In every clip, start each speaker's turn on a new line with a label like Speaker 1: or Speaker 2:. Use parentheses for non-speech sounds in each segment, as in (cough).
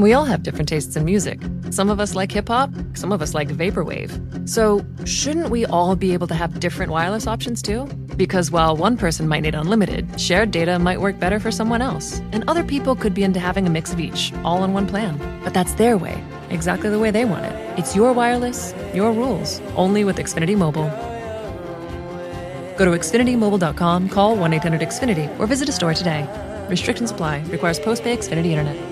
Speaker 1: We all have different tastes in music. Some of us like hip hop, some of us like vaporwave. So, shouldn't we all be able to have different wireless options too? Because while one person might need unlimited, shared data might work better for someone else, and other people could be into having a mix of each, all in one plan. But that's their way, exactly the way they want it. It's your wireless, your rules, only with Xfinity Mobile. Go to XfinityMobile.com, call 1 800 Xfinity, or visit a store today. Restrictions apply, requires post pay Xfinity Internet.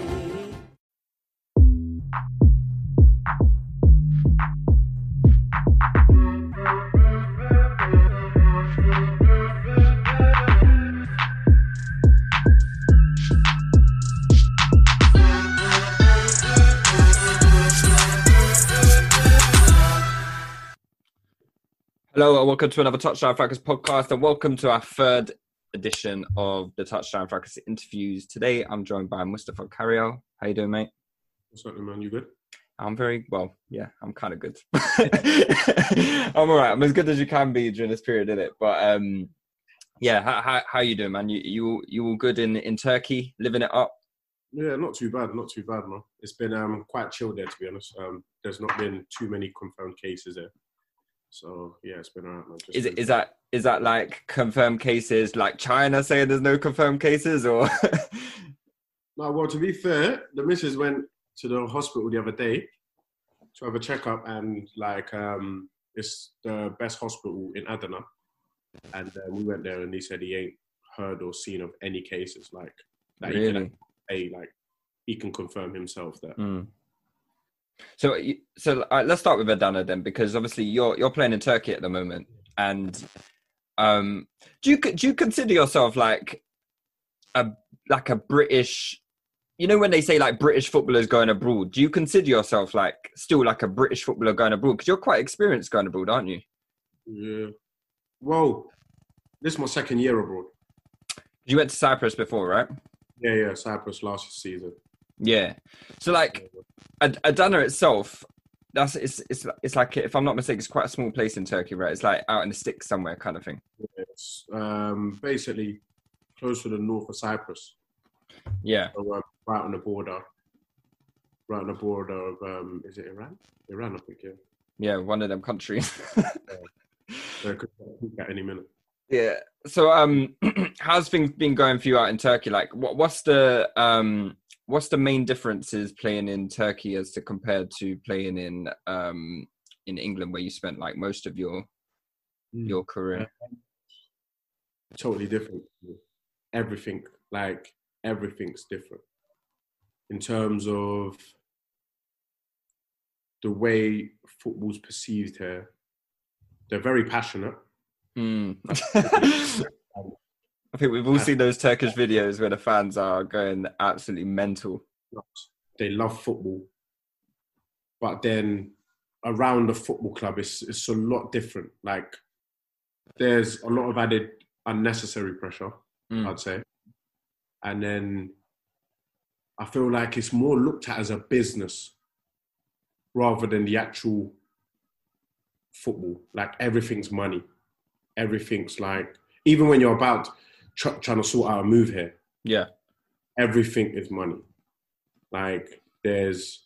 Speaker 2: Hello and welcome to another Touchline Fracas podcast and welcome to our third edition of the Touchline Fracas interviews. Today I'm joined by Mustapha Carayol. How you doing, mate?
Speaker 3: What's up, man? You good?
Speaker 2: I'm very well. Yeah, I'm kind of good. (laughs) I'm all right. I'm as good as you can be during this period, isn't it? But um, yeah, how, how how you doing, man? You you you all good in in Turkey, living it up?
Speaker 3: Yeah, not too bad. Not too bad, man. It's been um quite chill there, to be honest. Um, there's not been too many confirmed cases there, so yeah, it's been around. man. Just
Speaker 2: Is it is that is that like confirmed cases, like China saying there's no confirmed cases, or (laughs)
Speaker 3: No, well, to be fair, the missus went to the hospital the other day to have a checkup, and like um, it's the best hospital in Adana, and uh, we went there, and he said he ain't heard or seen of any cases like that. He
Speaker 2: really?
Speaker 3: can say like he can confirm himself that.
Speaker 2: Mm. So, so uh, let's start with Adana then, because obviously you're you're playing in Turkey at the moment, and um, do you do you consider yourself like a like a British? You know when they say like British footballers going abroad, do you consider yourself like still like a British footballer going abroad? Because you're quite experienced going abroad, aren't you?
Speaker 3: Yeah. Well, this is my second year abroad.
Speaker 2: You went to Cyprus before, right?
Speaker 3: Yeah, yeah, Cyprus last season.
Speaker 2: Yeah. So like Ad- Adana itself, that's it's it's it's like if I'm not mistaken, it's quite a small place in Turkey, right? It's like out in the sticks somewhere, kind of thing.
Speaker 3: It's um, basically close to the north of Cyprus,
Speaker 2: Yeah.
Speaker 3: so, um, right on the border, right on the border of um, is it Iran? Iran, I think. Yeah,
Speaker 2: Yeah, one of them countries. (laughs)
Speaker 3: peak at any minute.
Speaker 2: yeah. So um (clears throat) how's things been going for you out in Turkey? Like what what's the um what's the main differences playing in Turkey as to compared to playing in um in England where you spent like most of your your career?
Speaker 3: Totally different. Everything, like everything's different in terms of the way football's perceived here. They're very passionate.
Speaker 2: Hmm. (laughs) I think we've all seen those Turkish videos where the fans are going absolutely mental.
Speaker 3: they love football, but then around the football club, it's it's a lot different. Like there's a lot of added unnecessary pressure,
Speaker 2: Mm.
Speaker 3: I'd say, and then I feel like it's more looked at as a business rather than the actual football. Like everything's money, everything's like even when you're about tr- trying to sort out a move here,
Speaker 2: Yeah.
Speaker 3: everything is money. Like there's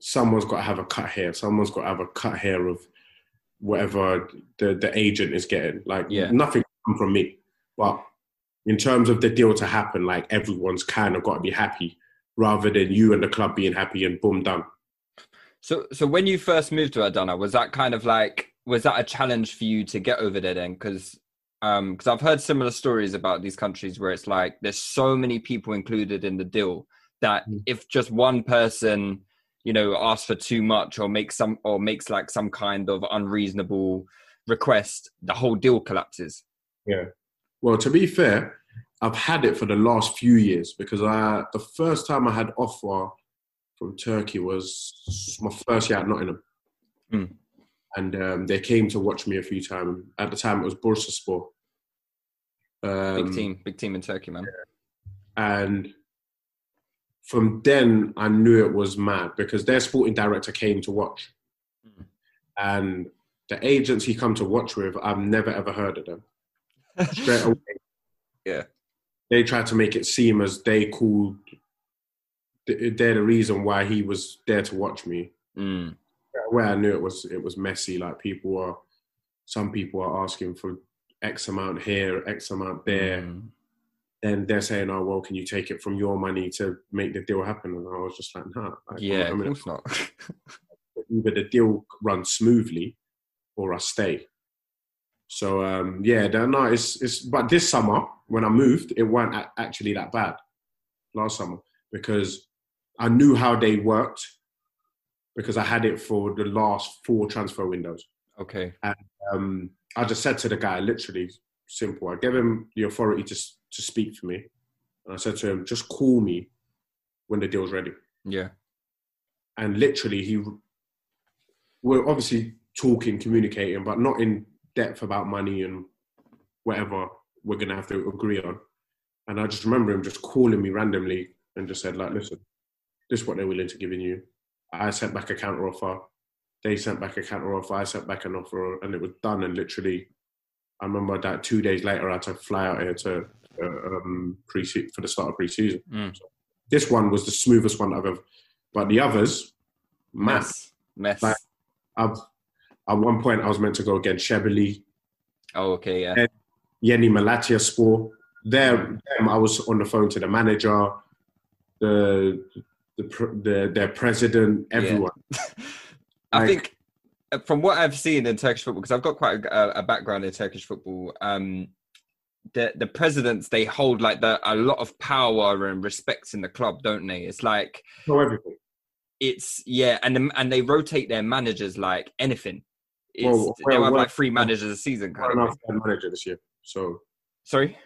Speaker 3: someone's got to have a cut here, someone's got to have a cut here of whatever the the agent is getting. Like
Speaker 2: Yeah.
Speaker 3: nothing come from me, but in terms of the deal to happen, like everyone's kind of got to be happy rather than you and the club being happy and boom done.
Speaker 2: So, so when you first moved to Adana, was that kind of like was that a challenge for you to get over there then? Because um, because I've heard similar stories about these countries where it's like there's so many people included in the deal that
Speaker 3: Mm.
Speaker 2: if just one person, you know, asks for too much or makes some or makes like some kind of unreasonable request, the whole deal collapses. Yeah.
Speaker 3: Well, to be fair, I've had it for the last few years because I the first time I had offer from Turkey was my first year at Nottingham,
Speaker 2: Hmm.
Speaker 3: And um, they came to watch me a few times. At the time, it was Bursaspor. Um,
Speaker 2: Big team, big team in Turkey, man.
Speaker 3: and from then I knew it was mad because their sporting director came to watch,
Speaker 2: Mm.
Speaker 3: and the agents he come to watch with, I've never ever heard of them. (laughs) Straight away,
Speaker 2: Yeah.
Speaker 3: they tried to make it seem as they called. They're the reason why he was there to watch me.
Speaker 2: Mm.
Speaker 3: Where I knew it was, it was messy. Like people are, some people are asking for X amount here, X amount there.
Speaker 2: Mm.
Speaker 3: then they're saying, "Oh, well, can you take it from your money to make the deal happen?" And I was just like, "Nah." Like,
Speaker 2: Yeah,
Speaker 3: I
Speaker 2: of
Speaker 3: mean,
Speaker 2: course not. (laughs)
Speaker 3: either the deal runs smoothly or I stay. So um, yeah, they're no, it's it's. But this summer when I moved, it weren't actually that bad. Last summer because I knew how they worked because I had it for the last four transfer windows.
Speaker 2: okay.
Speaker 3: And um, I just said to the guy, literally simple. I gave him the authority to to speak for me, and I said to him, just call me when the deal's ready.
Speaker 2: Yeah.
Speaker 3: And literally, he we're obviously talking, communicating, but not in depth about money and whatever we're gonna have to agree on. And I just remember him just calling me randomly and just said, like, listen, this is what they're willing to give in you. I sent back a counter offer. They sent back a counter offer. I sent back an offer, and it was done. And literally, I remember that two days later, I had to fly out here to uh, um, pre for the start of pre-season.
Speaker 2: Mm.
Speaker 3: So this one was the smoothest one I've ever. But the others.
Speaker 2: Mess. Mess.
Speaker 3: Like- I've, at one point, I was meant to go against Shebeli,
Speaker 2: oh, okay. Yeah.
Speaker 3: Yeni Malatyaspor. There, them, I was on the phone to the manager, the the, the their president, everyone. (laughs)
Speaker 2: I
Speaker 3: Like-
Speaker 2: think uh, from what I've seen in Turkish football, because I've got quite a, a background in Turkish football, um, the the presidents they hold like the, a lot of power and respect in the club, don't they? It's like
Speaker 3: Know everything.
Speaker 2: it's yeah, and the, and they rotate their managers like anything. It's,
Speaker 3: Well,
Speaker 2: they'll have
Speaker 3: well-
Speaker 2: like three managers a season. Kind
Speaker 3: on
Speaker 2: of
Speaker 3: manager this year. So
Speaker 2: Sorry.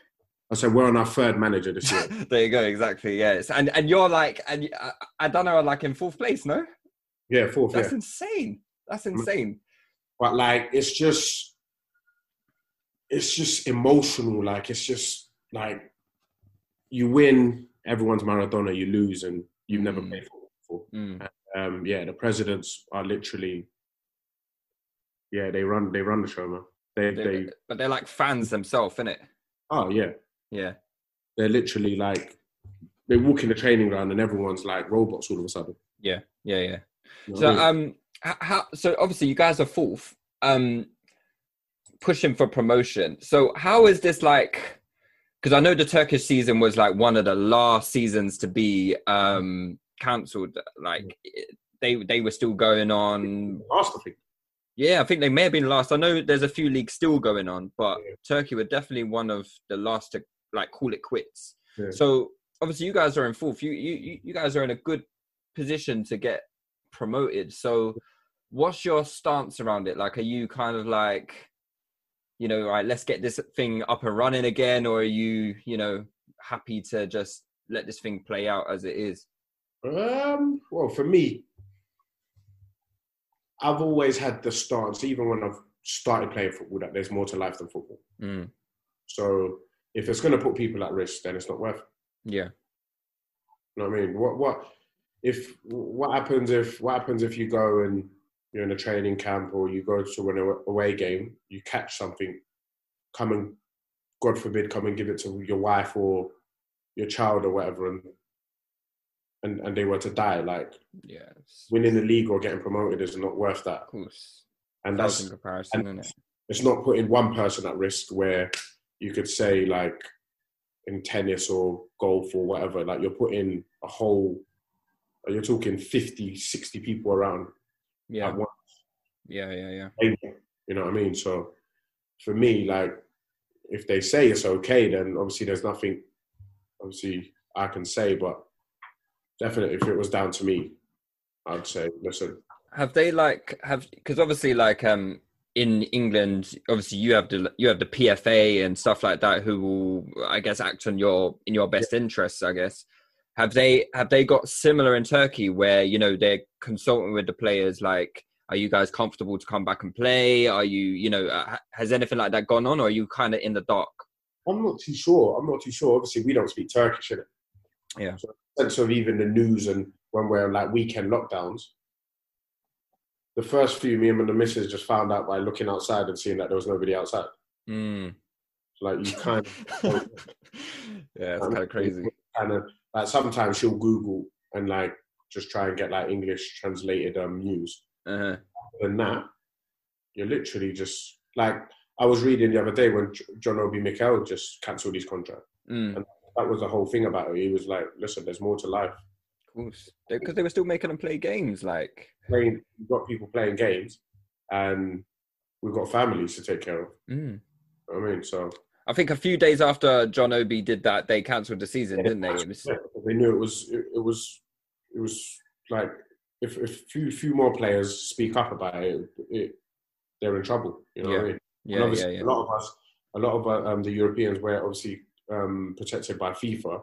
Speaker 3: I said we're on our third manager this year. (laughs)
Speaker 2: there you go. Exactly. Yes. And and you're like, and I, I don't know, like in fourth place. No,
Speaker 3: yeah, fourth.
Speaker 2: that's
Speaker 3: yeah.
Speaker 2: insane. That's insane.
Speaker 3: but like it's just it's just emotional like it's just like you win everyone's maradona you lose and you've never
Speaker 2: Mm.
Speaker 3: played football before
Speaker 2: Mm.
Speaker 3: um yeah the presidents are literally yeah they run they run the show man they
Speaker 2: They-
Speaker 3: they
Speaker 2: but they're like fans themselves, innit?
Speaker 3: oh yeah
Speaker 2: Yeah.
Speaker 3: they're literally like they walk in the training ground and everyone's like robots all of a sudden
Speaker 2: Yeah. Yeah. Yeah.
Speaker 3: You know
Speaker 2: So
Speaker 3: I mean?
Speaker 2: um, how? So obviously you guys are fourth, um, pushing for promotion. So how is this like? Because I know the Turkish season was like one of the last seasons to be um cancelled. Like they they were still going on.
Speaker 3: last I think
Speaker 2: Yeah, I think they may have been last. I know there's a few leagues still going on, but
Speaker 3: Yeah.
Speaker 2: Turkey were definitely one of the last to like call it quits.
Speaker 3: Yeah.
Speaker 2: So obviously you guys are in fourth. You you you- guys are in a good position to get promoted. So what's your stance around it? Like, are you kind of like, you know, all right, let's get this thing up and running again, or are you, you know, happy to just let this thing play out as it is?
Speaker 3: Um, well, for me, I've always had the stance, even when I've started playing football, that there's more to life than football.
Speaker 2: Mm,
Speaker 3: So if it's going to put people at risk, then it's not worth. It.
Speaker 2: yeah.
Speaker 3: You know what I mean? What what if what happens if what happens if you go and you're in a training camp or you go to an away game, you catch something, come and God forbid, come and give it to your wife or your child or whatever, and and, and they were to die, like
Speaker 2: Yeah.
Speaker 3: winning the league or getting promoted is not worth that.
Speaker 2: Of course.
Speaker 3: And
Speaker 2: That's
Speaker 3: that's
Speaker 2: in comparison,
Speaker 3: and-
Speaker 2: isn't it?
Speaker 3: it's not putting one person at risk where you could say like in tennis or golf or whatever like you're putting a whole you're talking 50 60 people around
Speaker 2: Yeah.
Speaker 3: at once
Speaker 2: Yeah. Yeah. Yeah.
Speaker 3: you know what i mean so for me like if they say it's okay then obviously there's nothing obviously i can say but definitely, if it was down to me, I'd say, listen,
Speaker 2: have they like have because obviously like um in England, obviously you have the you have the PFA and stuff like that who will I guess act on your in your best interests, I guess. Have they have they got similar in Turkey where you know they're consulting with the players like are you guys comfortable to come back and play? Are you you know uh, has anything like that gone on or are you kind of in the dark?
Speaker 3: I'm not too sure. I'm not too sure. Obviously, we don't speak Turkish, in it.
Speaker 2: Yeah.
Speaker 3: So sense of even the news and when we're like weekend lockdowns, the first few, me and the missus just found out by looking outside and seeing that there was nobody outside.
Speaker 2: Mm.
Speaker 3: Like you kind of, (laughs)
Speaker 2: yeah, it's kind of crazy.
Speaker 3: kind of like sometimes she'll Google and like just try and get like English translated um news.
Speaker 2: Uh-huh.
Speaker 3: Other than that, you're literally just like I was reading the other day when John Obi Mikel just cancelled his contract.
Speaker 2: Mm.
Speaker 3: That was the whole thing about it. He was like, "Listen, there's more to life.
Speaker 2: Because they were still making them play games. Like,
Speaker 3: Playing, you've got people playing games, and we've got families to take care of.
Speaker 2: mm.
Speaker 3: I mean, so
Speaker 2: I think a few days after John Obi did that, they cancelled the season, didn't they? Was,
Speaker 3: Yeah, they knew it was it, it was it was like if if few few more players speak up about it, it they're in trouble. You know what I mean? And
Speaker 2: yeah, yeah, yeah.
Speaker 3: a lot of us, a lot of uh, um, the Europeans, were obviously um, protected by FIFA,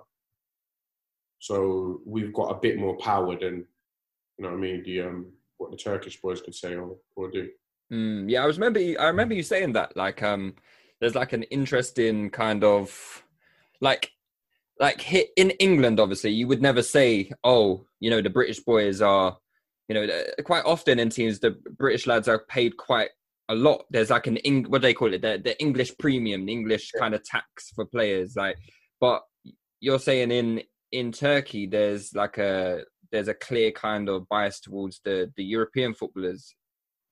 Speaker 3: so we've got a bit more power than you know what I mean. The um, what the Turkish boys could say or, or do.
Speaker 2: Mm, yeah, I was remember. You, I remember you saying that. Like, um, there's like an interesting kind of, like, like hit in England. Obviously, you would never say, "Oh, you know, the British boys are," you know, quite often in teams, the British lads are paid quite a lot. There's like an Eng- what do they call it? The the English premium, the English kind of tax for players. Like, but you're saying in in Turkey, there's like a there's a clear kind of bias towards the the European footballers.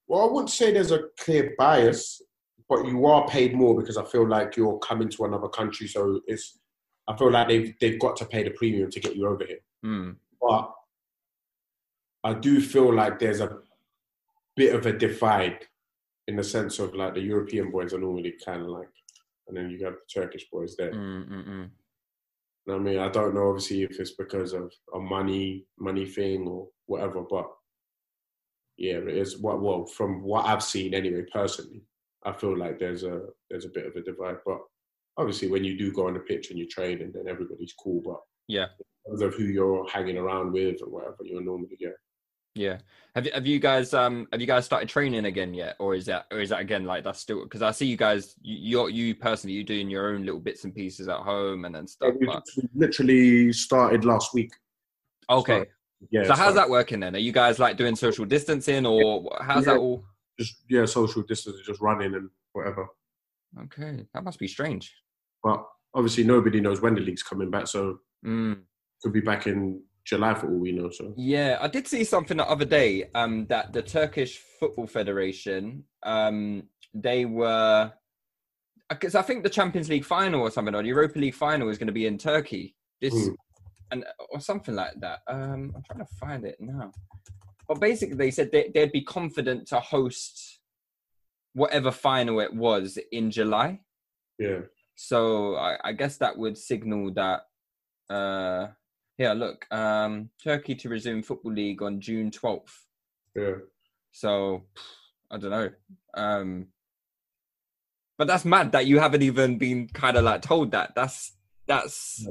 Speaker 3: Well, I wouldn't say there's a clear bias, but you are paid more because I feel like you're coming to another country, so it's. I feel like they've they've got to pay the premium to get you over here.
Speaker 2: Mm.
Speaker 3: But I do feel like there's a bit of a divide in the sense of like the European boys are normally kind of like, and then you got the Turkish boys there.
Speaker 2: Mm, mm, mm.
Speaker 3: I mean, I don't know obviously if it's because of a money money thing or whatever, but yeah, it is what well from what I've seen anyway personally, I feel like there's a there's a bit of a divide. But obviously, when you do go on the pitch and you train, and then everybody's cool, but
Speaker 2: Yeah,
Speaker 3: of who you're hanging around with or whatever, you're normally yeah.
Speaker 2: Yeah. Have you have you guys um have you guys started training again yet, or is that or is that again like that's still because I see you guys you you're, you personally you doing your own little bits and pieces at home and then stuff.
Speaker 3: we
Speaker 2: But,
Speaker 3: literally started last week.
Speaker 2: okay,
Speaker 3: Yeah.
Speaker 2: so how's that working then? Are you guys like doing social distancing or how's
Speaker 3: Yeah.
Speaker 2: that all?
Speaker 3: Just yeah, social distance, just running and whatever.
Speaker 2: Okay, that must be strange.
Speaker 3: But obviously, nobody knows when the league's coming back, so
Speaker 2: Mm.
Speaker 3: could be back in July for all we know. So
Speaker 2: Yeah, I did see something the other day um, that the Turkish Football Federation um, they were because I think the Champions League final or something or the Europa League final is going to be in Turkey this
Speaker 3: Hmm.
Speaker 2: and or something like that. Um, I'm trying to find it now, but basically they said they, they'd be confident to host whatever final it was in July.
Speaker 3: yeah,
Speaker 2: So I, I guess that would signal that. Uh, yeah, look, um, Turkey to resume football league on June twelfth.
Speaker 3: yeah.
Speaker 2: So I don't know. Um, but that's mad that you haven't even been kind of like told that. That's that's.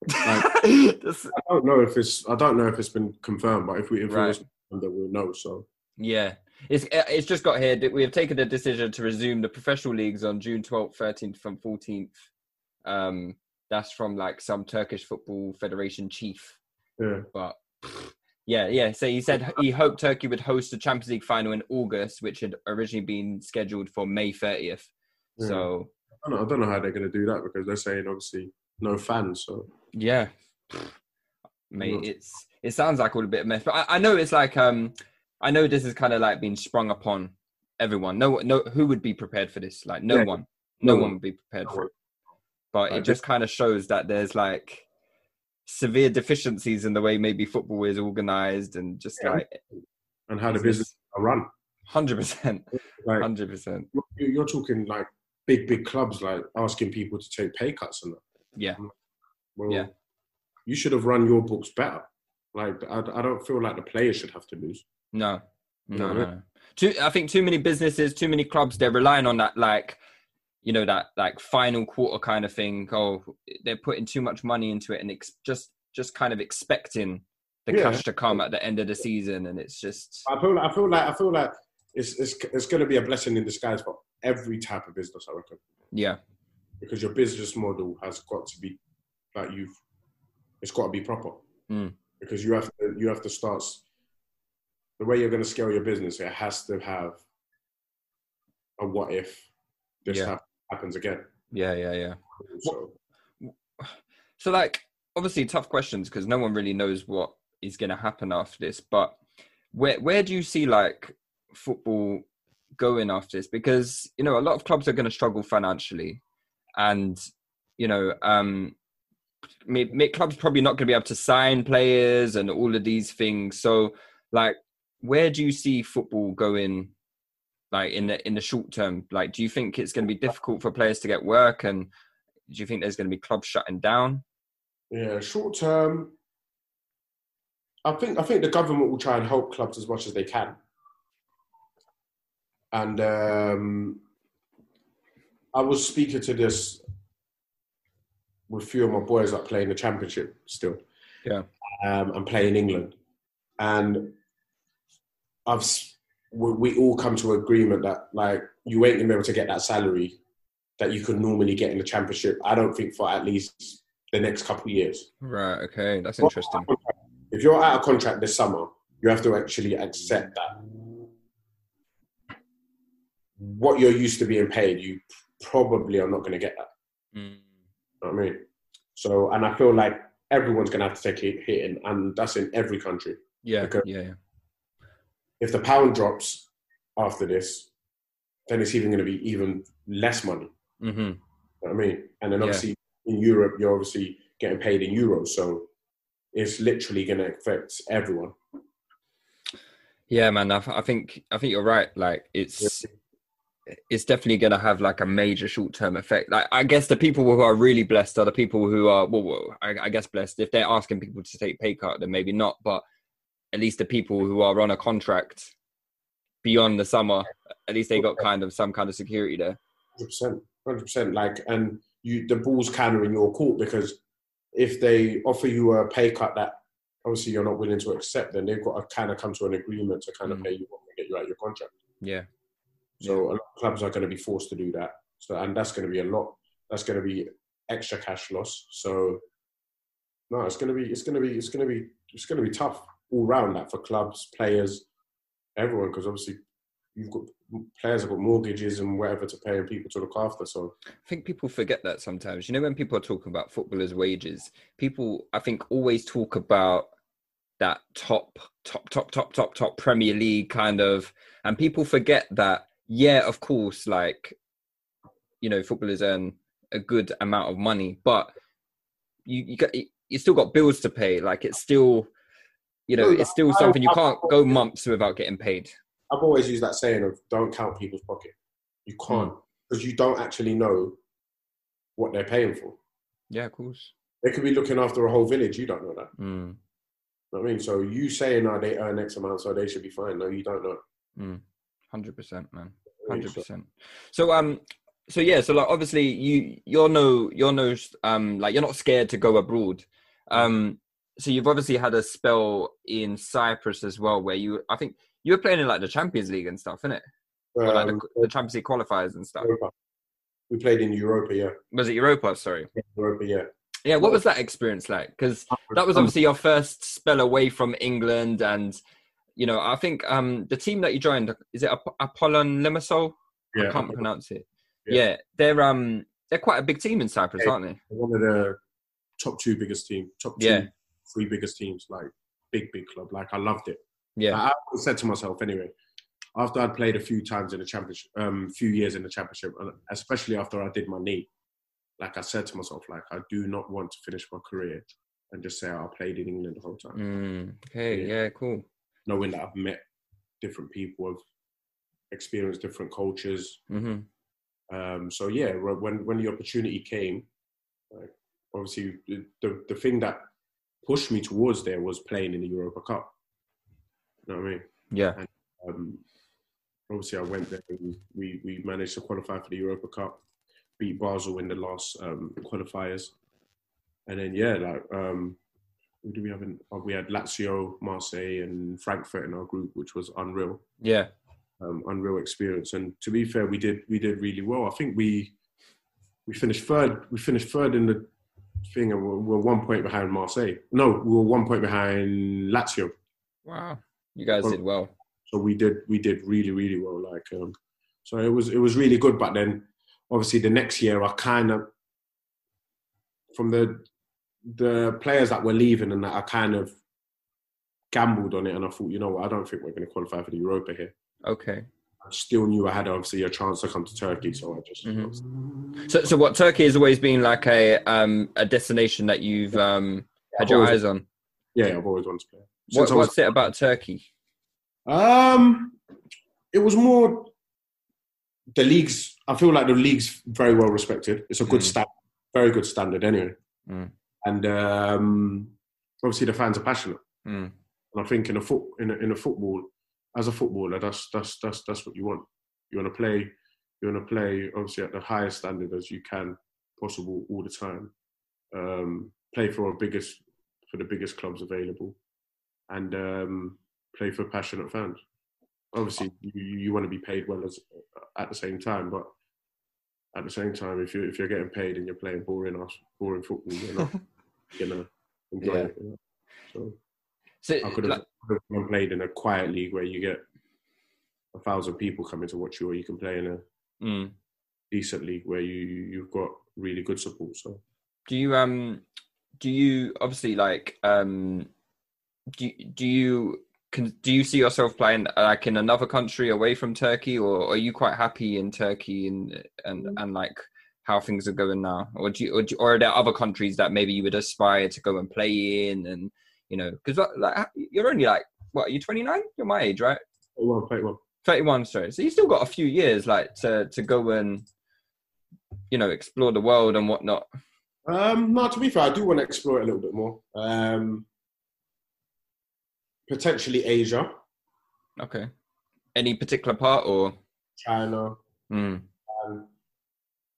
Speaker 2: (laughs) That's-
Speaker 3: I don't know if it's I don't know if it's been confirmed, but if we if
Speaker 2: Right.
Speaker 3: it was then we'll know. So
Speaker 2: yeah, it's it's just got here we have taken a decision to resume the professional leagues on June twelfth, thirteenth, and fourteenth. Um, that's from like some Turkish football federation chief.
Speaker 3: yeah,
Speaker 2: but yeah, yeah. So he said he hoped Turkey would host the Champions League final in August, which had originally been scheduled for May 30th.
Speaker 3: Yeah.
Speaker 2: So
Speaker 3: I don't, know, I don't know how they're going to do that because they're saying obviously no fans. So
Speaker 2: yeah, mate, it's it sounds like all a bit of mess, but I, I know it's like um, I know this is kind of like being sprung upon everyone. No, no, who would be prepared for this? Like no
Speaker 3: Yeah.
Speaker 2: one, no,
Speaker 3: No
Speaker 2: one
Speaker 3: one.
Speaker 2: would be prepared
Speaker 3: No
Speaker 2: for it. But
Speaker 3: Like
Speaker 2: it just kind of shows that there's like severe deficiencies in the way maybe football is organized and just
Speaker 3: Yeah.
Speaker 2: like
Speaker 3: and how the business are run.
Speaker 2: Hundred percent, (laughs) hundred percent.
Speaker 3: you're talking like big big clubs like asking people to take pay cuts and that.
Speaker 2: Yeah,
Speaker 3: Well,
Speaker 2: Yeah.
Speaker 3: you should have run your books better. Like I, I don't feel like the players should have to lose.
Speaker 2: No, no,
Speaker 3: No.
Speaker 2: no. no. Too, I think too many businesses, too many clubs, they're relying on that, like, you know, that like final quarter kind of thing. Oh, they're putting too much money into it and ex- just, just kind of expecting the
Speaker 3: Yeah.
Speaker 2: cash to come at the end of the season, and it's just,
Speaker 3: I feel like I feel like I feel like it's it's it's going to be a blessing in disguise for every type of business. I reckon
Speaker 2: yeah,
Speaker 3: because your business model has got to be like you've it's got to be proper
Speaker 2: Mm.
Speaker 3: because you have to you have to start the way you're going to scale your business. It has to have a what if this
Speaker 2: Yeah.
Speaker 3: Hap- happens again.
Speaker 2: yeah, yeah, yeah.
Speaker 3: So (sighs)
Speaker 2: So, like, obviously, tough questions because no one really knows what is going to happen after this. But where where do you see like football going after this? Because you know, a lot of clubs are going to struggle financially, and you know, um, clubs probably not going to be able to sign players and all of these things. So, like, where do you see football going? Like in the in the short term, like, do you think it's going to be difficult for players to get work and do you think there's going to be clubs shutting down?
Speaker 3: yeah, short term. I think I think the government will try and help clubs as much as they can. And um, I was speaking to this with a few of my boys that play in the championship still.
Speaker 2: Yeah.
Speaker 3: Um, and play in England. And I've we, we all come to agreement that like you ain't gonna be able to get that salary that you could normally get in the championship. I don't think for at least the next couple of years.
Speaker 2: Right. Okay. That's interesting.
Speaker 3: If you're out of contract this summer, you have to actually accept that what you're used to being paid, you probably are not going to get that.
Speaker 2: Mm.
Speaker 3: You know what I mean? So, and I feel like everyone's going to have to take a hit, and that's in every country.
Speaker 2: Yeah. Yeah. Yeah.
Speaker 3: If the pound drops after this, then it's even going to be even less money.
Speaker 2: Mm-hmm.
Speaker 3: You know I mean? And then
Speaker 2: Yeah.
Speaker 3: obviously in Europe, you're obviously getting paid in euros, so it's literally going to affect everyone.
Speaker 2: Yeah, man. I, I think I think you're right. Like it's it's definitely going to have like a major short term effect. Like I guess the people who are really blessed are the people who are well, well I, I guess blessed. If they're asking people to take pay cut, then maybe not. But at least the people who are on a contract beyond the summer, at least they got kind of some kind of security there.
Speaker 3: Hundred percent, hundred percent. Like, and you, the ball's kind of in your court because if they offer you a pay cut that obviously you're not willing to accept, then they've got to kind of come to an agreement to kind of
Speaker 2: Mm.
Speaker 3: pay you what and get you out of your contract.
Speaker 2: Yeah.
Speaker 3: So a lot of clubs are going to be forced to do that. So, and that's going to be a lot. That's going to be extra cash loss. So, no, it's going to be, it's going to be, it's going to be, it's going to be tough all round. That for clubs, players, everyone, because obviously you've got players have got mortgages and whatever to pay and people to look after. So.
Speaker 2: I think people forget that sometimes. You know, when people are talking about footballers' wages, people I think always talk about that top, top, top, top, top, top Premier League kind of, and people forget that. Yeah, of course, like you know, footballers earn a good amount of money, but you you got you still got bills to pay. Like it's still, you know, it's still something you can't go months without getting paid.
Speaker 3: I've always used that saying of don't count people's pocket. You can't because you don't actually know what they're paying for.
Speaker 2: Yeah, of course.
Speaker 3: They could be looking after a whole village. You don't know that.
Speaker 2: Mm.
Speaker 3: You know what I mean, so you saying no, they earn X amount, so they should be fine. No, you don't know.
Speaker 2: Mm. Hundred percent, man. Hundred percent. So um, so yeah, so like obviously you you're no you're no um like you're not scared to go abroad. Um, so you've obviously had a spell in Cyprus as well, where you I think you were playing in like the Champions League and stuff, innit? Or like
Speaker 3: Um,
Speaker 2: the, the Champions League qualifiers and stuff.
Speaker 3: Europa. We played in Europa, yeah.
Speaker 2: Was it Europa? Sorry.
Speaker 3: Europa, yeah.
Speaker 2: Yeah, what was that experience like? Because that was obviously your first spell away from England, and you know I think um the team that you joined is it Ap- Apollon Limassol?
Speaker 3: yeah.
Speaker 2: I can't pronounce it.
Speaker 3: Yeah.
Speaker 2: Yeah. they're um they're quite a big team in Cyprus,
Speaker 3: Yeah.
Speaker 2: aren't they?
Speaker 3: One of the top two biggest teams, top two,
Speaker 2: Yeah.
Speaker 3: Three biggest teams, like big, big club. Like I loved it.
Speaker 2: Yeah,
Speaker 3: I, I said to myself anyway, after I'd played a few times in the championship, um, few years in the championship, especially after I did my knee, like I said to myself, like I do not want to finish my career and just say oh, I played in England the whole time,
Speaker 2: Mm, okay,
Speaker 3: Yeah.
Speaker 2: yeah. cool.
Speaker 3: knowing that I've met different people, I've experienced different cultures.
Speaker 2: hmm
Speaker 3: Um, so yeah, when when the opportunity came, like, obviously the the thing that pushed me towards there was playing in the Europa Cup. You know what I mean?
Speaker 2: Yeah.
Speaker 3: Um, obviously, I went there. And we we managed to qualify for the Europa Cup, beat Basel in the last um, qualifiers, and then yeah, like um, who do we have? In, oh, we had Lazio, Marseille, and Frankfurt in our group, which was unreal,
Speaker 2: Yeah.
Speaker 3: um, unreal experience. And to be fair, we did we did really well. I think we we finished third. We finished third in the thing, and we're, we're one point behind Marseille. No, we were one point behind Lazio.
Speaker 2: Wow. You guys did well.
Speaker 3: so we did we did really really well like um so it was it was really good but then obviously the next year i kind of from the the players that were leaving and that i kind of gambled on it and i thought you know what i don't think we're going to qualify for the europa here
Speaker 2: Okay.
Speaker 3: Still knew i had obviously a chance to come to turkey so i just
Speaker 2: Mhm. So, so what Turkey has always been like a um a destination that you've um had your
Speaker 3: Always-
Speaker 2: eyes on.
Speaker 3: yeah i've always wanted to play
Speaker 2: What,
Speaker 3: was-
Speaker 2: what's it about Turkey?
Speaker 3: Um, it was more the leagues. I feel like the league's very well respected. It's a good
Speaker 2: Mm.
Speaker 3: standard, very good standard anyway.
Speaker 2: Mm.
Speaker 3: And um, obviously the fans are passionate.
Speaker 2: Mm.
Speaker 3: And I think in a foot in a, in a football, as a footballer, that's that's that's that's what you want. You want to play. You want to play obviously at the highest standard as you can possible all the time. Um, play for our biggest for the biggest clubs available, and um, play for passionate fans. Obviously, you, you want to be paid well as at the same time, but at the same time, if you if you're getting paid and you're playing boring ass boring football, you're not (laughs) gonna enjoy
Speaker 2: Yeah.
Speaker 3: it. You know? So
Speaker 2: So,
Speaker 3: I could have gone played in a quiet league where you get a thousand people coming to watch you, or you can play in a
Speaker 2: mm.
Speaker 3: decent league where you you've got really good support. So
Speaker 2: do you um do you obviously like um do do you can do you see yourself playing like in another country away from Turkey, or are you quite happy in Turkey and and and like how things are going now, or do you or, do, or are there other countries that maybe you would aspire to go and play in, and you know because like you're only like what you're 29? You're my age, right?
Speaker 3: play well, play well.
Speaker 2: 31 sorry so you still got a few years like to to go and you know explore the world and whatnot
Speaker 3: Um, no, to be fair, I do want to explore it a little bit more. Um, potentially Asia,
Speaker 2: okay any particular part or
Speaker 3: China.
Speaker 2: mm.
Speaker 3: Um,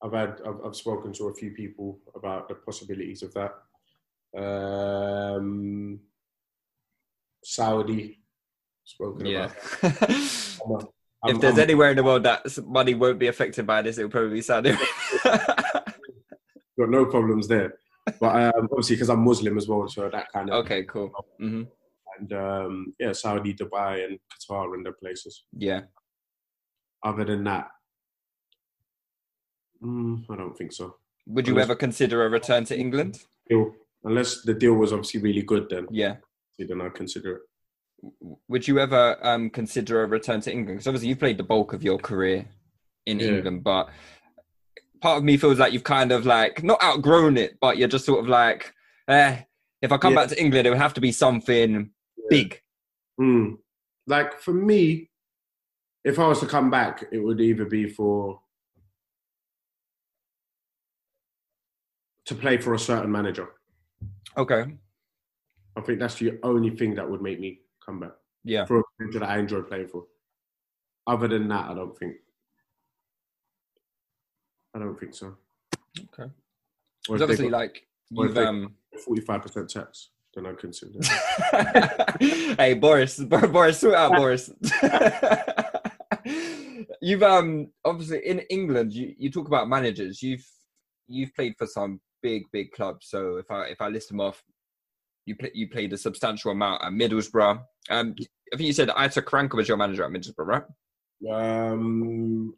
Speaker 3: I've had I've, I've spoken to a few people about the possibilities of that. Um, Saudi, spoken
Speaker 2: yeah
Speaker 3: about. (laughs) I'm
Speaker 2: if there's
Speaker 3: I'm-
Speaker 2: anywhere in the world that money won't be affected by this it'll probably be saudi
Speaker 3: got no problems there. But um, obviously, because I'm Muslim as well, so that kind of
Speaker 2: okay cool hmm
Speaker 3: and um, yeah, Saudi, Dubai, and Qatar and the places.
Speaker 2: yeah
Speaker 3: Other than that, mm, I don't think so.
Speaker 2: would you
Speaker 3: Unless-
Speaker 2: ever consider a return to england
Speaker 3: unless the deal was obviously really good, then
Speaker 2: yeah
Speaker 3: then I'd consider it.
Speaker 2: would you ever um consider a return to england because obviously you've played the bulk of your career in
Speaker 3: Yeah.
Speaker 2: england but part of me feels like you've kind of like not outgrown it but you're just sort of like eh, if i come
Speaker 3: Yeah.
Speaker 2: back to england it would have to be something big
Speaker 3: Mm. Like for me, if I was to come back, it would either be for to play for a certain manager.
Speaker 2: Okay
Speaker 3: I think that's the only thing that would make me come back
Speaker 2: yeah
Speaker 3: for a manager that I enjoy playing for. Other than that, I don't think. I don't think so.
Speaker 2: Okay. Because obviously
Speaker 3: got
Speaker 2: like you've um
Speaker 3: forty-five percent tax, then I'd consider. it. (laughs)
Speaker 2: hey boris boris sort out boris (laughs) you've um obviously in england you, you talk about managers you've you've played for some big big clubs so if i if i list them off you play, you played a substantial amount at middlesbrough. Um i think you said Aitor Karanka was your manager at middlesbrough right?
Speaker 3: Um,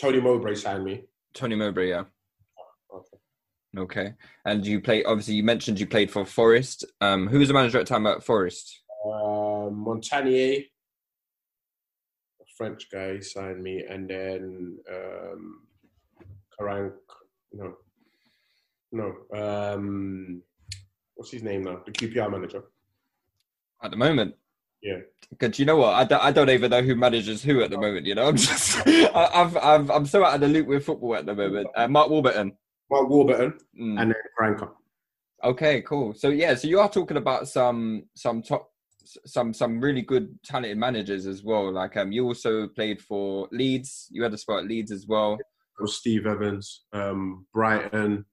Speaker 3: Tony Mowbray signed me.
Speaker 2: tony mowbray yeah.
Speaker 3: Okay.
Speaker 2: okay. And you play obviously you mentioned you played for forest. Um who was the manager at the time at forest?
Speaker 3: Uh, Montanier, a French guy, signed me, and then um, Karank, no, no, um, what's his name now? The QPR manager.
Speaker 2: at the moment
Speaker 3: Yeah.
Speaker 2: Because you know what, I don't, I don't even know who manages who at the moment. You know, I'm just, (laughs) I, I've, I've, I'm so out of the loop with football at the moment. Uh, Mark Warburton,
Speaker 3: Mark Warburton
Speaker 2: Mm,
Speaker 3: and then Karanka.
Speaker 2: Okay, cool. So yeah, so you are talking about some some top some some really good talented managers as well. Like um, you also played for Leeds. You had a spot at Leeds as well.
Speaker 3: Steve Evans, um, Brighton.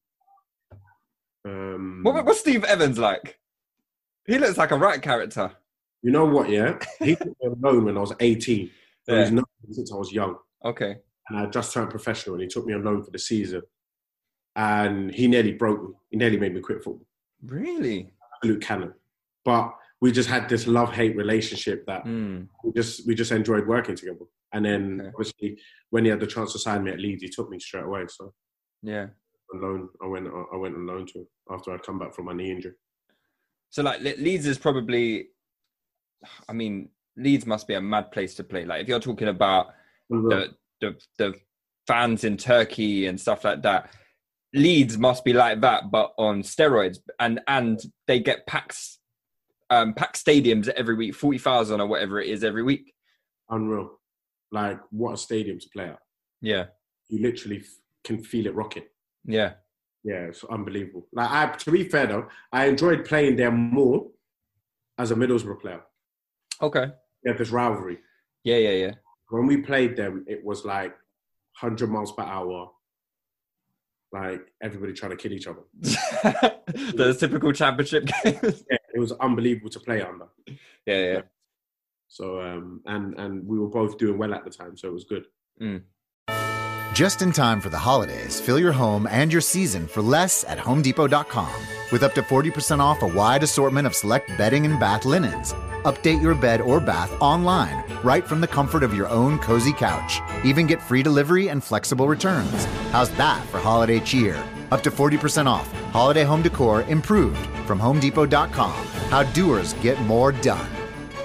Speaker 3: Um,
Speaker 2: What what's Steve Evans like? He looks like a rat character.
Speaker 3: you know what? Yeah, he took me on loan when I was 18. So
Speaker 2: Yeah.
Speaker 3: he's known since I was young,
Speaker 2: Okay.
Speaker 3: and I just turned professional, and he took me on loan for the season. And he nearly broke me. He nearly made me quit football.
Speaker 2: Really?
Speaker 3: Absolute cannon. But we just had this love-hate relationship that
Speaker 2: Mm.
Speaker 3: we just we just enjoyed working together. And then
Speaker 2: Okay.
Speaker 3: obviously when he had the chance to sign me at Leeds, he took me straight away. So
Speaker 2: Yeah.
Speaker 3: On loan, I went I went on loan to him after I'd come back from my knee injury.
Speaker 2: So like Le- Leeds is probably, I mean, Leeds must be a mad place to play. Like if you're talking about the the the fans in Turkey and stuff like that. Leeds must be like that, but on steroids, and and they get packs, um, packed stadiums every week, forty thousand or whatever it is every week.
Speaker 3: Unreal. Like what a stadium to play at.
Speaker 2: Yeah,
Speaker 3: You literally f- can feel it rocking.
Speaker 2: Yeah,
Speaker 3: Yeah, it's unbelievable. Like I, to be fair though, I enjoyed playing them more as a Middlesbrough player.
Speaker 2: okay,
Speaker 3: Yeah, this rivalry.
Speaker 2: yeah, yeah, yeah.
Speaker 3: When we played them, it was like 100 miles per hour. Like everybody trying to kill each other. (laughs)
Speaker 2: the typical championship games. (laughs)
Speaker 3: Yeah, it was unbelievable to play under.
Speaker 2: yeah, yeah.
Speaker 3: So um, and and we were both doing well at the time, so it was good.
Speaker 4: Just in time for the holidays, fill your home and your season for less at HomeDepot.com. With up to 40% off a wide assortment of select bedding and bath linens. Update your bed or bath online, right from the comfort of your own cozy couch. Even get free delivery and flexible returns. How's that for holiday cheer? Up to 40% off. Holiday home decor improved from HomeDepot.com. How doers get more done.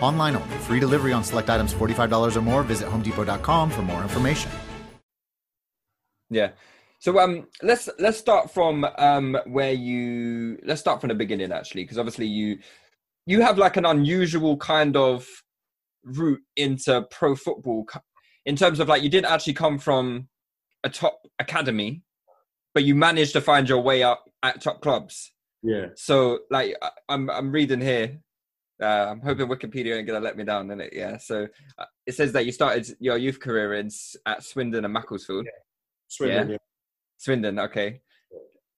Speaker 4: Online only. Free delivery on select items $45 or more. Visit HomeDepot.com for more information.
Speaker 2: Yeah. So um, let's let's start from um where you let's start from the beginning actually, because obviously you you have like an unusual kind of route into pro football in terms of like you didn't actually come from a top academy, but you managed to find your way up at top clubs.
Speaker 3: Yeah.
Speaker 2: So like I'm I'm reading here. Uh, I'm hoping Wikipedia ain't gonna let me down, in it? Yeah. So uh, it says that you started your youth career in at Swindon and Macclesfield.
Speaker 3: Swindon,
Speaker 2: Yeah.
Speaker 3: yeah.
Speaker 2: Swindon, okay.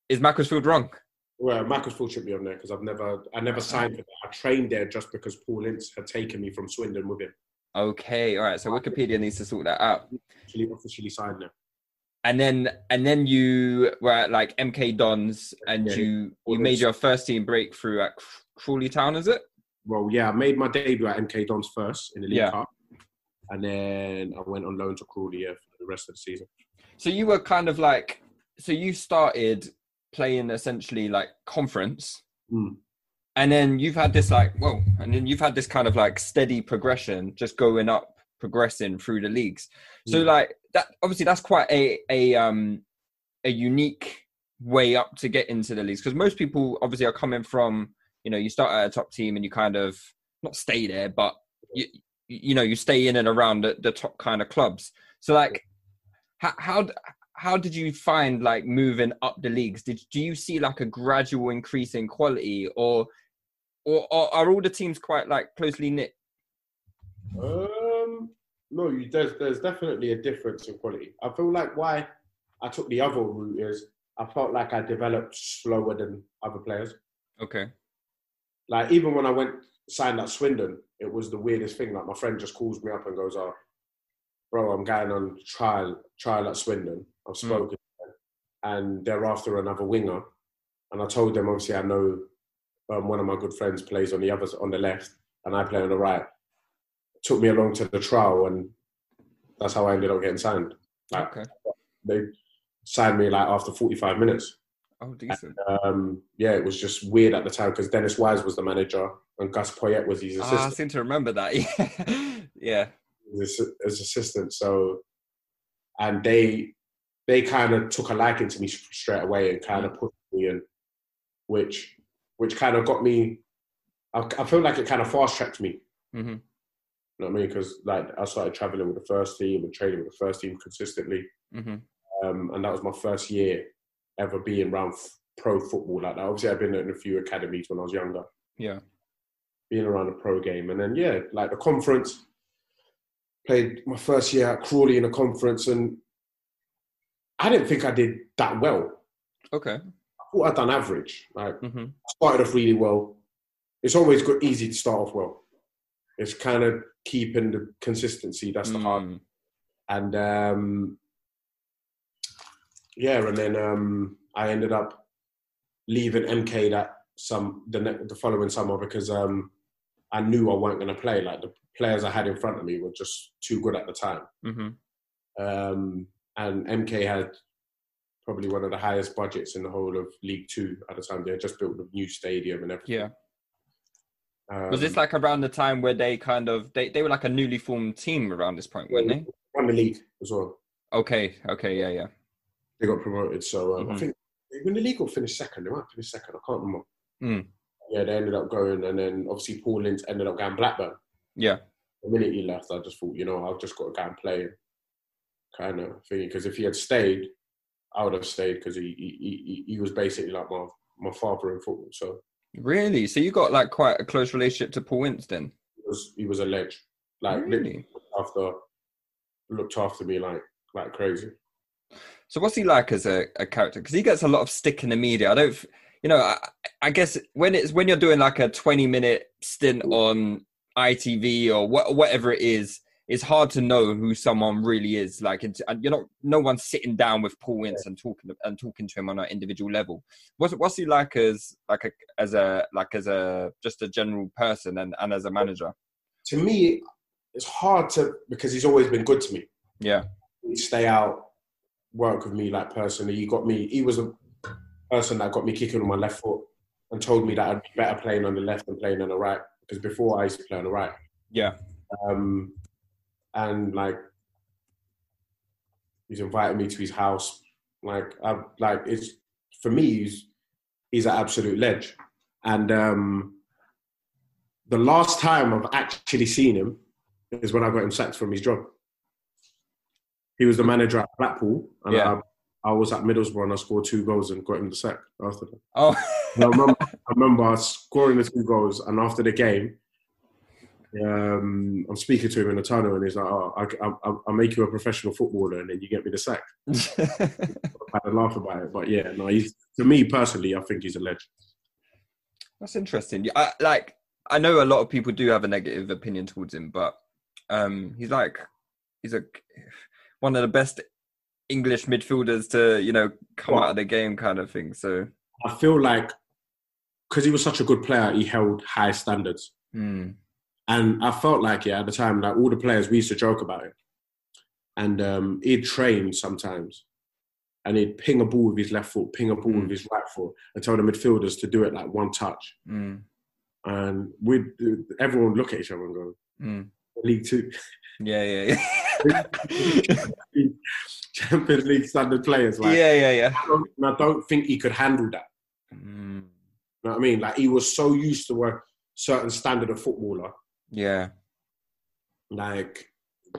Speaker 2: Is Macclesfield wrong?
Speaker 3: Well, Macclesfield should be on there because I've never, I never ah. signed for that. I trained there just because Paul Ince had taken me from Swindon with him.
Speaker 2: Okay, all right. So Wikipedia needs to sort that out.
Speaker 3: Actually, officially signed there.
Speaker 2: And then and then you were at like MK Dons and
Speaker 3: Yeah.
Speaker 2: you you made your first team breakthrough at Crawley Town, is it?
Speaker 3: Well, yeah, I made my debut at MK Dons first in the League
Speaker 2: Yeah.
Speaker 3: Cup, and then I went on loan to Crawley yeah, for the rest of the season.
Speaker 2: So you were kind of like so you started playing essentially like conference
Speaker 3: Mm.
Speaker 2: and then you've had this like whoa and then you've had this kind of like steady progression just going up progressing through the leagues so
Speaker 3: Mm.
Speaker 2: like that obviously that's quite a a um a unique way up to get into the leagues because most people obviously are coming from you know you start at a top team and you kind of not stay there but you you know you stay in and around the, the top kind of clubs so like how how how did you find like moving up the leagues did do you see like a gradual increase in quality or or, or are all the teams quite like closely knit
Speaker 3: Um, no, you, there's there's definitely a difference in quality. I feel like why I took the other route is I felt like I developed slower than other players.
Speaker 2: okay
Speaker 3: Like even when I went signed at Swindon, it was the weirdest thing. Like my friend just calls me up and goes, "Oh, bro, I'm going on trial trial at Swindon. I've spoken, to them, and they're after another winger." And I told them, obviously, I know um, one of my good friends plays on the other on the left, and I play on the right. Took me along to the trial, and that's how I ended up getting signed. Like
Speaker 2: okay
Speaker 3: they signed me like after 45 minutes.
Speaker 2: oh decent
Speaker 3: Um, yeah, it was just weird at the time because Dennis Wise was the manager and Gus Poyet was his
Speaker 2: Ah, i seem to remember that (laughs) yeah
Speaker 3: his, his assistant. So, and they they kind of took a liking to me straight away and kind of pushed me in, which which kind of got me. I, I feel like it kind of fast tracked me.
Speaker 2: hmm
Speaker 3: You know what I mean? Because like I started traveling with the first team and training with the first team consistently,
Speaker 2: hmm
Speaker 3: um, and that was my first year ever being around f- pro football like that. Obviously, I've been in a few academies when I was younger,
Speaker 2: Yeah.
Speaker 3: being around a pro game, and then yeah, like the conference. Played my first year at Crawley in a conference, and I didn't think I did that well.
Speaker 2: Okay.
Speaker 3: I thought I'd done average. Like
Speaker 2: hmm
Speaker 3: started off really well. It's always good, easy to start off well. It's kind of keeping the consistency. That's the hard.
Speaker 2: Mm.
Speaker 3: And um, yeah, and then um, I ended up leaving MK that some the the following summer because um, I knew I weren't going to play. Like the players I had in front of me were just too good at the time.
Speaker 2: Mhm.
Speaker 3: Um, and MK had probably one of the highest budgets in the whole of League Two at the time. They had just built a new stadium and everything.
Speaker 2: Yeah.
Speaker 3: Um,
Speaker 2: Was this like around the time where they kind of they, they were like a newly formed team around this point, weren't they?
Speaker 3: won the league as well?
Speaker 2: Okay. Okay. Yeah. Yeah.
Speaker 3: They got promoted, so um, I
Speaker 2: Mhm.
Speaker 3: think when the league or finish second. They might finish second. I can't remember.
Speaker 2: Mm.
Speaker 3: Yeah, they ended up going, and then obviously Paul Ince ended up going Blackburn.
Speaker 2: Yeah.
Speaker 3: The minute he left, I just thought, you know, I've just got to go and play, kind of thing. Because if he had stayed, I would have stayed because he, he he he was basically like my my father in football. So
Speaker 2: Really? So you got like quite a close relationship to Paul then?
Speaker 3: he was he was a ledge. Like
Speaker 2: Really?
Speaker 3: after looked after me like like crazy.
Speaker 2: So what's he like as a, a character? Because he gets a lot of stick in the media. I don't, you know, I, I guess when it's when you're doing like a 20 minute stint on ITV or wha- whatever it is, it's hard to know who someone really is. Like, it's, and you're not, no one's sitting down with Paul Ince and talking and talking to him on an individual level. What's what's he like as like a as a like as a just a general person and, and as a manager?
Speaker 3: To me, it's hard to because he's always been good to me.
Speaker 2: Yeah,
Speaker 3: He'd stay out, work with me like personally. He got me. He was a person that got me kicking on my left foot and told me that I'd be better playing on the left than playing on the right because before I used to play on the right.
Speaker 2: yeah,
Speaker 3: Um, and like he's invited me to his house. Like I like it's for me. He's he's an absolute ledge. And um, the last time I've actually seen him is when I got him sacked from his job. He was the manager at Blackpool, and
Speaker 2: Yeah.
Speaker 3: I, I was at Middlesbrough and I scored two goals and got him the sack after that.
Speaker 2: oh,
Speaker 3: I remember, I remember scoring the two goals, and after the game, um, I'm speaking to him in the tunnel, and he's like, "Oh, I, I, I'll make you a professional footballer, and then you get me the sack." (laughs) I had a laugh about it, but yeah, no, he's to me personally, I think he's a legend.
Speaker 2: That's interesting. I, like I know a lot of people do have a negative opinion towards him, but um, he's like he's a one of the best English midfielders to you know come
Speaker 3: Well-
Speaker 2: out of the game kind of thing. So
Speaker 3: I feel like because he was such a good player, he held high standards,
Speaker 2: mm,
Speaker 3: and I felt like yeah, at the time, like all the players, we used to joke about it, and um, he'd train sometimes. And he'd ping a ball with his left foot, ping a ball
Speaker 2: Mm.
Speaker 3: with his right foot, and tell the midfielders to do it like one touch.
Speaker 2: mm,
Speaker 3: and we everyone would look at each other and go,
Speaker 2: mm.
Speaker 3: League Two,
Speaker 2: yeah, yeah, yeah, (laughs) (laughs)
Speaker 3: Champions League standard players. Like,
Speaker 2: yeah, yeah, yeah.
Speaker 3: I don't- and I don't think he could handle that.
Speaker 2: Mm,
Speaker 3: You know what I mean? Like he was so used to a certain standard of footballer,
Speaker 2: yeah,
Speaker 3: like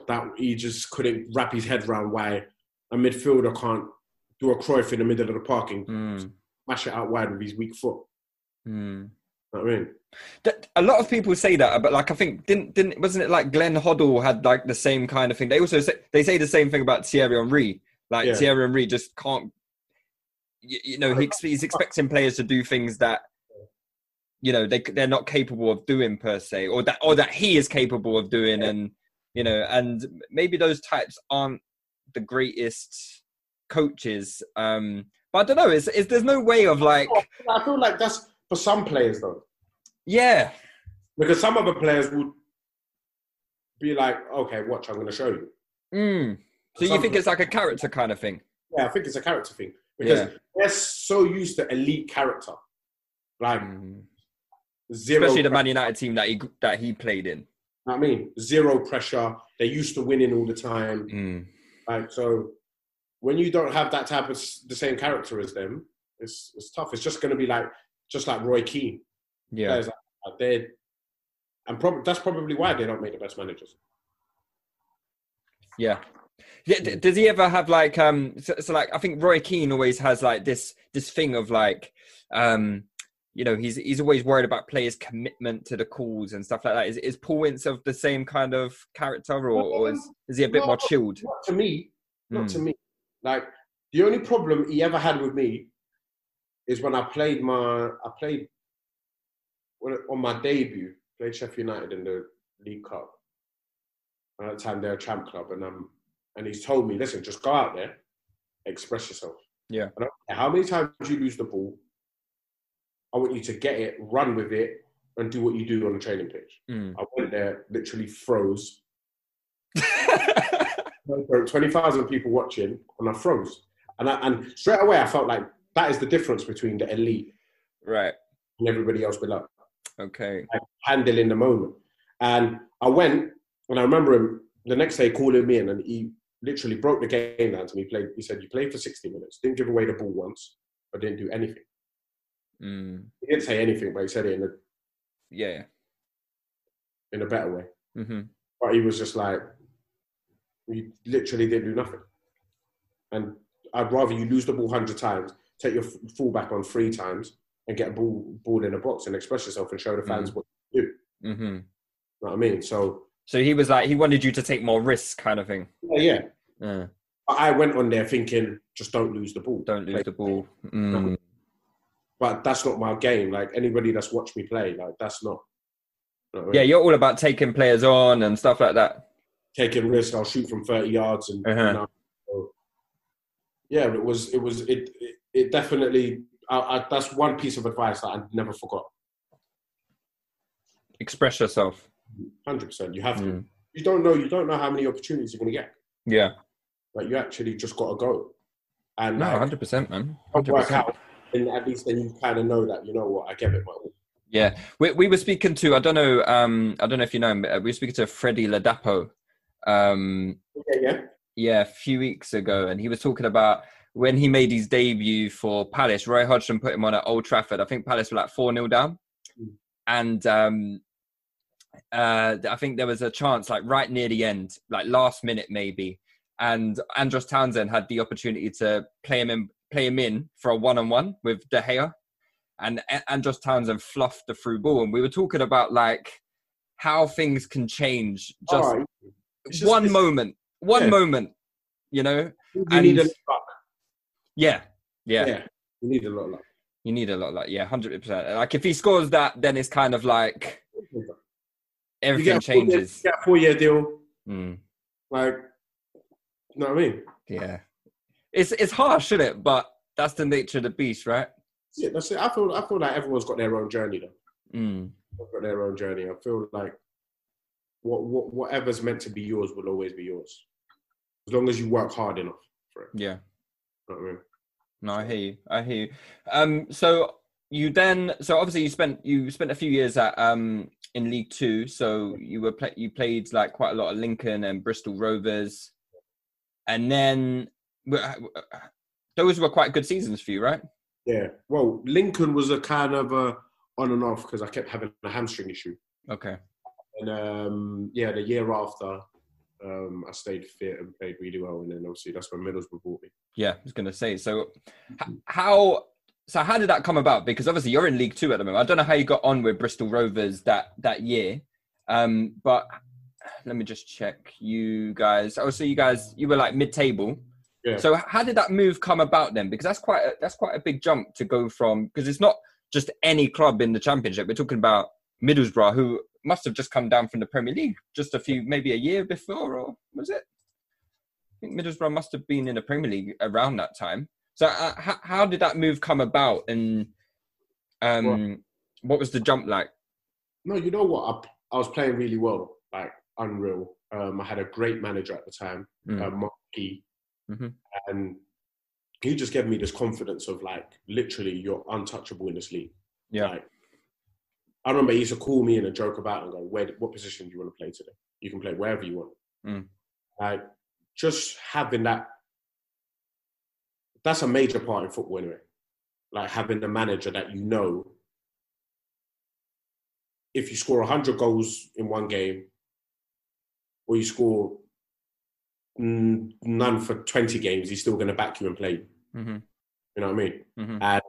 Speaker 3: that he just couldn't wrap his head around why a midfielder can't do a Cruyff in the middle of the parking,
Speaker 2: mm,
Speaker 3: smash it out wide with his weak foot.
Speaker 2: mm.
Speaker 3: You know what I mean?
Speaker 2: That- A lot of people say that, but like I think didn't didn't wasn't it like Glenn Hoddle had like the same kind of thing? They also say they say the same thing about Thierry Henry. Like
Speaker 3: Yeah.
Speaker 2: Thierry Henry just can't. You, you know, he, he's expecting players to do things that you know they they're not capable of doing per se, or that or that he is capable of doing, and you know, and maybe those types aren't the greatest coaches. Um, but I don't know. Is is there's no way of like,
Speaker 3: I feel like that's for some players though.
Speaker 2: Yeah,
Speaker 3: Because some other players would be like, okay, watch, I'm going to show you.
Speaker 2: mm. So you think it's like a character kind of thing?
Speaker 3: Yeah, I think it's a character thing because
Speaker 2: Yeah.
Speaker 3: they're so used to elite character, like
Speaker 2: Mm.
Speaker 3: zero.
Speaker 2: especially the Man United team that he that he played in.
Speaker 3: you know what I mean, zero pressure. They're used to winning all the time.
Speaker 2: Mm.
Speaker 3: Like so, when you don't have that type of the same character as them, it's it's tough. It's just going to be like just like Roy Keane.
Speaker 2: Yeah,
Speaker 3: like they're and prob- that's probably why they don't make the best managers.
Speaker 2: yeah, Yeah, d- does he ever have like um? So, so like I think Roy Keane always has like this this thing of like um. You know, he's he's always worried about players' commitment to the calls and stuff like that. Is is Paul Ince of the same kind of character, or, or is, is he a bit
Speaker 3: No,
Speaker 2: more chilled?
Speaker 3: Not to me. Not
Speaker 2: Mm.
Speaker 3: to me. Like the only problem he ever had with me is when I played my I played on my debut, played Sheffield United in the League Cup. And at the time they're a champ club, and um and he's told me, listen, just go out there, express yourself.
Speaker 2: Yeah.
Speaker 3: I don't care how many times you lose the ball, I want you to get it, run with it, and do what you do on the training pitch.
Speaker 2: Mm.
Speaker 3: I went there, literally froze. (laughs) 20,000 people watching, and I froze. And, I, and straight away, I felt like that is the difference between the elite
Speaker 2: right.
Speaker 3: and everybody else below,
Speaker 2: Okay.
Speaker 3: like handling the moment. And I went, and I remember him the next day calling me in, and he literally broke the game down to me. He Played, he said, "You played for 60 minutes, didn't give away the ball once, but didn't do anything."
Speaker 2: Mm.
Speaker 3: He didn't say anything, but he said it in a
Speaker 2: Yeah.
Speaker 3: in a better way.
Speaker 2: Mm-hmm.
Speaker 3: But he was just like, you literally didn't do nothing. And I'd rather you lose the ball hundred times, take your fullback on three times, and get a ball ball in a box and express yourself and show the fans what you do.
Speaker 2: Mm-hmm.
Speaker 3: You know what I mean? So
Speaker 2: So he was like he wanted you to take more risks, kind of thing.
Speaker 3: yeah, yeah. But I went on there thinking, just don't lose the ball.
Speaker 2: don't lose
Speaker 3: Like,
Speaker 2: the ball. Mm.
Speaker 3: But that's not my game. Like anybody that's watched me play, like that's not. you know what I
Speaker 2: Yeah, you're all about taking players on and stuff like that.
Speaker 3: taking risks. I'll shoot from thirty yards, and
Speaker 2: Uh-huh.
Speaker 3: you know, so, yeah, it was it was it it, it definitely. I, I, that's one piece of advice that I never forgot.
Speaker 2: Express yourself.
Speaker 3: Hundred percent. You have to.
Speaker 2: Mm.
Speaker 3: You don't know. You don't know how many opportunities you're going to get.
Speaker 2: Yeah.
Speaker 3: Like you actually just got to go. And
Speaker 2: No,
Speaker 3: like,
Speaker 2: hundred percent, man. 100%.
Speaker 3: work out. And at least then you kind of know that you know what I gave it my all.
Speaker 2: Yeah, we we were speaking to I don't know um I don't know if you know him. but We were speaking to Freddie Ladapo, um
Speaker 3: Yeah, yeah.
Speaker 2: yeah a few weeks ago, and he was talking about when he made his debut for Palace. Roy Hodgson put him on at Old Trafford. I think Palace were like four 0 down,
Speaker 3: Mm.
Speaker 2: and um uh I think there was a chance like right near the end, like last minute maybe, and Andros Townsend had the opportunity to play him in play him in for a one on one with De Gea and Andros Townsend fluffed the through ball. And we were talking about like how things can change just
Speaker 3: right. Just-
Speaker 2: one moment, one
Speaker 3: Yeah.
Speaker 2: moment, you know?
Speaker 3: You
Speaker 2: and-
Speaker 3: need a luck.
Speaker 2: Yeah, yeah,
Speaker 3: Yeah. You need a lot of luck.
Speaker 2: You need a lot, like yeah, hundred percent. Like if he scores that, then it's kind of like everything
Speaker 3: get a four-year-
Speaker 2: changes.
Speaker 3: A four year deal.
Speaker 2: Mm,
Speaker 3: Like, you know what I mean?
Speaker 2: yeah, it's it's harsh, isn't it? But that's the nature of the beast, right?
Speaker 3: Yeah, that's it. I feel I feel like everyone's got their own journey though.
Speaker 2: Mm,
Speaker 3: They've got their own journey. I feel like what, what whatever's meant to be yours will always be yours, as long as you work hard enough for it.
Speaker 2: yeah.
Speaker 3: You know what
Speaker 2: No, I hear you. I hear you. Um, so you then, so obviously you spent you spent a few years at um in League Two. So you were play, you played like quite a lot of Lincoln and Bristol Rovers, and then those were quite good seasons for you, right?
Speaker 3: Yeah. Well, Lincoln was a kind of a on and off because I kept having a hamstring issue,
Speaker 2: Okay.
Speaker 3: and um, yeah, the year after. Um, I stayed fit and played really well, and then obviously that's when Middlesbrough bought me.
Speaker 2: Yeah, I was going to say. So, how so how did that come about? Because obviously you're in League Two at the moment. I don't know how you got on with Bristol Rovers that that year, um, but let me just check. You guys, oh, so you guys, you were like mid-table.
Speaker 3: Yeah.
Speaker 2: So how did that move come about then? Because that's quite a, that's quite a big jump to go from because it's not just any club in the Championship. We're talking about Middlesbrough, who must have just come down from the Premier League just a few, maybe a year before, or was it? I think Middlesbrough must have been in the Premier League around that time. So uh, how, how did that move come about, and um, what was the jump like?
Speaker 3: No, you know what? I, I was playing really well, like unreal. Um, I had a great manager at the time,
Speaker 2: Mm.
Speaker 3: uh, Mark McGhee,
Speaker 2: Mhm.
Speaker 3: and he just gave me this confidence of like, literally, you're untouchable in this league.
Speaker 2: Yeah.
Speaker 3: Like, I remember he used to call me in and joke about and go, "Where? What position do you want to play today? You can play wherever you want."
Speaker 2: Mm.
Speaker 3: Like, just having that. That's a major part in football, anyway. Like having a manager that you know if you score 100 goals in one game or you score none for 20 games, he's still going to back you and play you.
Speaker 2: Mm-hmm.
Speaker 3: You know what I mean?
Speaker 2: Mhm.
Speaker 3: And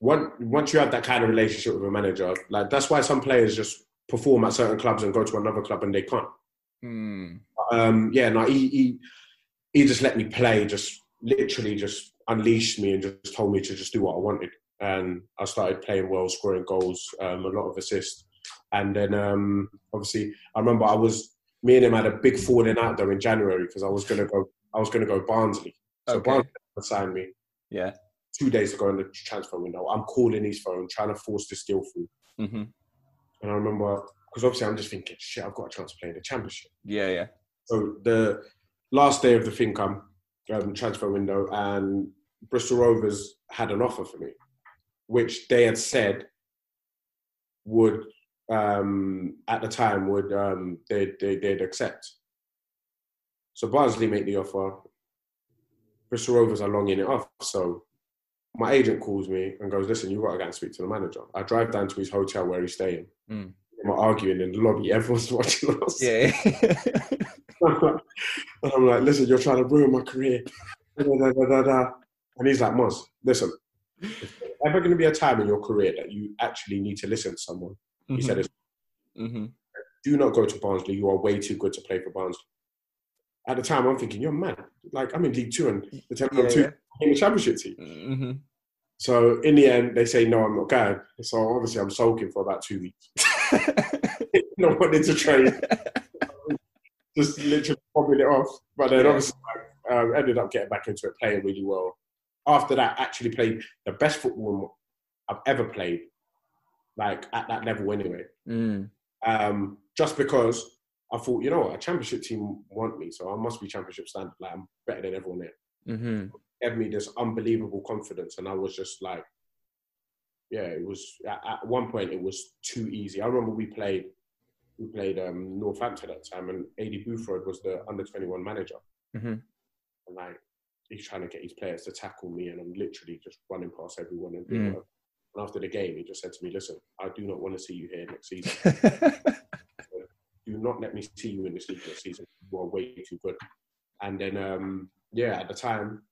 Speaker 3: once once you have that kind of relationship with a manager, like that's why some players just perform at certain clubs and go to another club and they can't.
Speaker 2: Mm.
Speaker 3: Um, yeah, no, he, he he just let me play, just literally just unleashed me and just told me to just do what I wanted. And I started playing well, scoring goals, um, a lot of assists. And then um, obviously, I remember I was me and him had a big falling out there in January because I was gonna go, I was gonna go Barnsley. So
Speaker 2: Okay.
Speaker 3: Barnsley signed me
Speaker 2: Yeah.
Speaker 3: Two days ago in the transfer window. I'm calling his phone, trying to force this deal through.
Speaker 2: Mm-hmm.
Speaker 3: And I remember because obviously I'm just thinking, shit, I've got a chance to play in the championship.
Speaker 2: Yeah, yeah.
Speaker 3: So the last day of the thing come um, transfer window, and Bristol Rovers had an offer for me, which they had said would um, at the time would um, they they they'd accept. So Barnsley made the offer. Bristol Rovers are longing it off. So my agent calls me and goes, "Listen, you've got to go and speak to the manager." I drive down to his hotel where he's staying.
Speaker 2: Mm.
Speaker 3: We're arguing in the lobby. Everyone's (laughs) watching us.
Speaker 2: Yeah.
Speaker 3: and (laughs) I'm like, listen, you're trying to ruin my career. And he's like, Moz, listen, ever going to be a time in your career that you actually need to listen to someone, he said,
Speaker 2: mm-hmm.
Speaker 3: do not go to Barnsley. You are way too good to play for Barnsley. At the time, I'm thinking, you're mad. Like, I'm in League Two and the time
Speaker 2: Yeah,
Speaker 3: two
Speaker 2: yeah.
Speaker 3: in the Championship team.
Speaker 2: Mm-hmm.
Speaker 3: So in the end, they say, no, I'm not going. So obviously, I'm sulking for about two weeks. (laughs) (laughs) not wanting to train. Just literally bobbing it off. But then
Speaker 2: Yeah.
Speaker 3: obviously, I uh, ended up getting back into it, playing really well. After that, actually played the best football I've ever played, like at that level anyway.
Speaker 2: Mm.
Speaker 3: Um, just because I thought, you know what, a championship team want me, so I must be championship standard. Like I'm better than everyone there.
Speaker 2: Mm-hmm.
Speaker 3: Gave me this unbelievable confidence, and I was just like, yeah, it was. At, one point, it was too easy. I remember we played, we played um, Northampton at the time, and Aidy Boothroyd was the under twenty one manager,
Speaker 2: Mhm.
Speaker 3: and like he's trying to get his players to tackle me, and I'm literally just running past everyone and doing
Speaker 2: Mm.
Speaker 3: And after the game, he just said to me, "Listen, I do not want to see you here next season." (laughs) do not let me see you in this league this season. You are way too good. And then, um, yeah, at the time,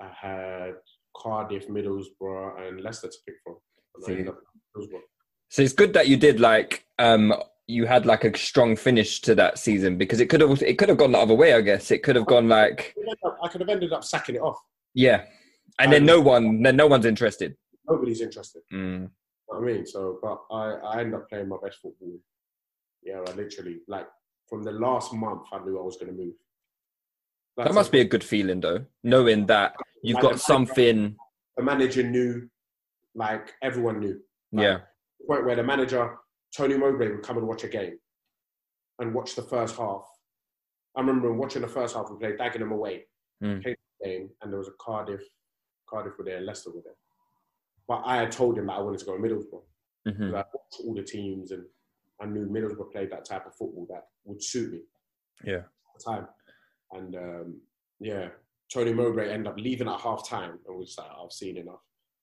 Speaker 3: I had Cardiff, Middlesbrough, and Leicester to pick from. And I
Speaker 2: See.
Speaker 3: ended up in Middlesbrough.
Speaker 2: so it's good that you did like um you had like a strong finish to that season because it could have it could have gone the other way. I guess it could have gone like
Speaker 3: I could end up- I could have ended up sacking it off.
Speaker 2: yeah, and then no one then no one's interested.
Speaker 3: Nobody's interested.
Speaker 2: Mm.
Speaker 3: You know I mean? So, but I, I ended up playing my best football. Yeah, I literally, like, from the last month, I knew I was going to move.
Speaker 2: That must be a good feeling though, knowing that you've got something.
Speaker 3: The manager knew, like, everyone knew. Like,
Speaker 2: Yeah.
Speaker 3: point where the manager Tony Mowbray would come and watch a game and watch the first half. I remember watching the first half. We played Dagenham away,
Speaker 2: Mm.
Speaker 3: the game, and there was a Cardiff, Cardiff were there, and Leicester were there. But I had told him that I wanted to go to Middlesbrough.
Speaker 2: Mhm.
Speaker 3: I watched all the teams and I knew Middlesbrough played that type of football that would suit me
Speaker 2: Yeah.
Speaker 3: at the time. And um, yeah, Tony Mowbray ended up leaving at half time and was like, I've seen enough.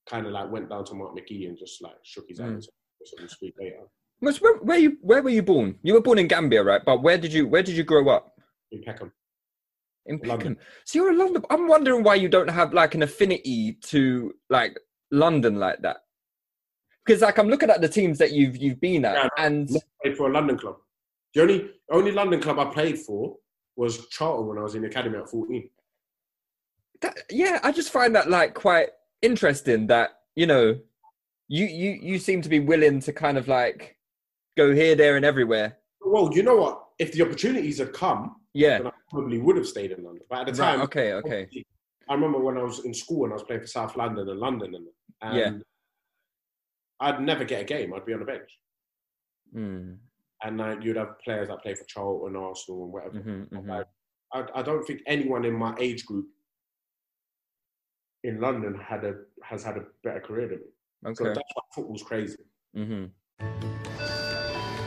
Speaker 3: Kind of like went down to Mark McGhee and just like shook his hand
Speaker 2: Mm.
Speaker 3: and said, "Listen, speak later.
Speaker 2: Where, where you where were you born? You were born in Gambia, right? But where did you where did you grow up?
Speaker 3: In Peckham.
Speaker 2: In
Speaker 3: London.
Speaker 2: So you're a London. I'm wondering why you don't have like an affinity to like London like that. Because like I'm looking at the teams that you've you've been at,
Speaker 3: Yeah.
Speaker 2: and
Speaker 3: Played for a London club. The only only London club I played for was Charlton when I was in the academy at 14.
Speaker 2: that, yeah, I just find that like quite interesting. That you know, you you you seem to be willing to kind of like go here, there, and everywhere.
Speaker 3: Well, you know what? If the opportunities had come,
Speaker 2: Yeah.
Speaker 3: I probably would have stayed in London. But at the
Speaker 2: Right.
Speaker 3: time,
Speaker 2: Okay. Okay.
Speaker 3: I remember when I was in school and I was playing for South London and London, and, and
Speaker 2: Yeah.
Speaker 3: I'd never get a game. I'd be on the bench,
Speaker 2: Mm,
Speaker 3: and uh, you'd have players that play for Charlton, Arsenal, and whatever.
Speaker 2: mhm, mhm.
Speaker 3: Like, I, I don't think anyone in my age group in London had a has had a better career than me. So
Speaker 2: Okay.
Speaker 3: that's why football's crazy.
Speaker 2: Mhm.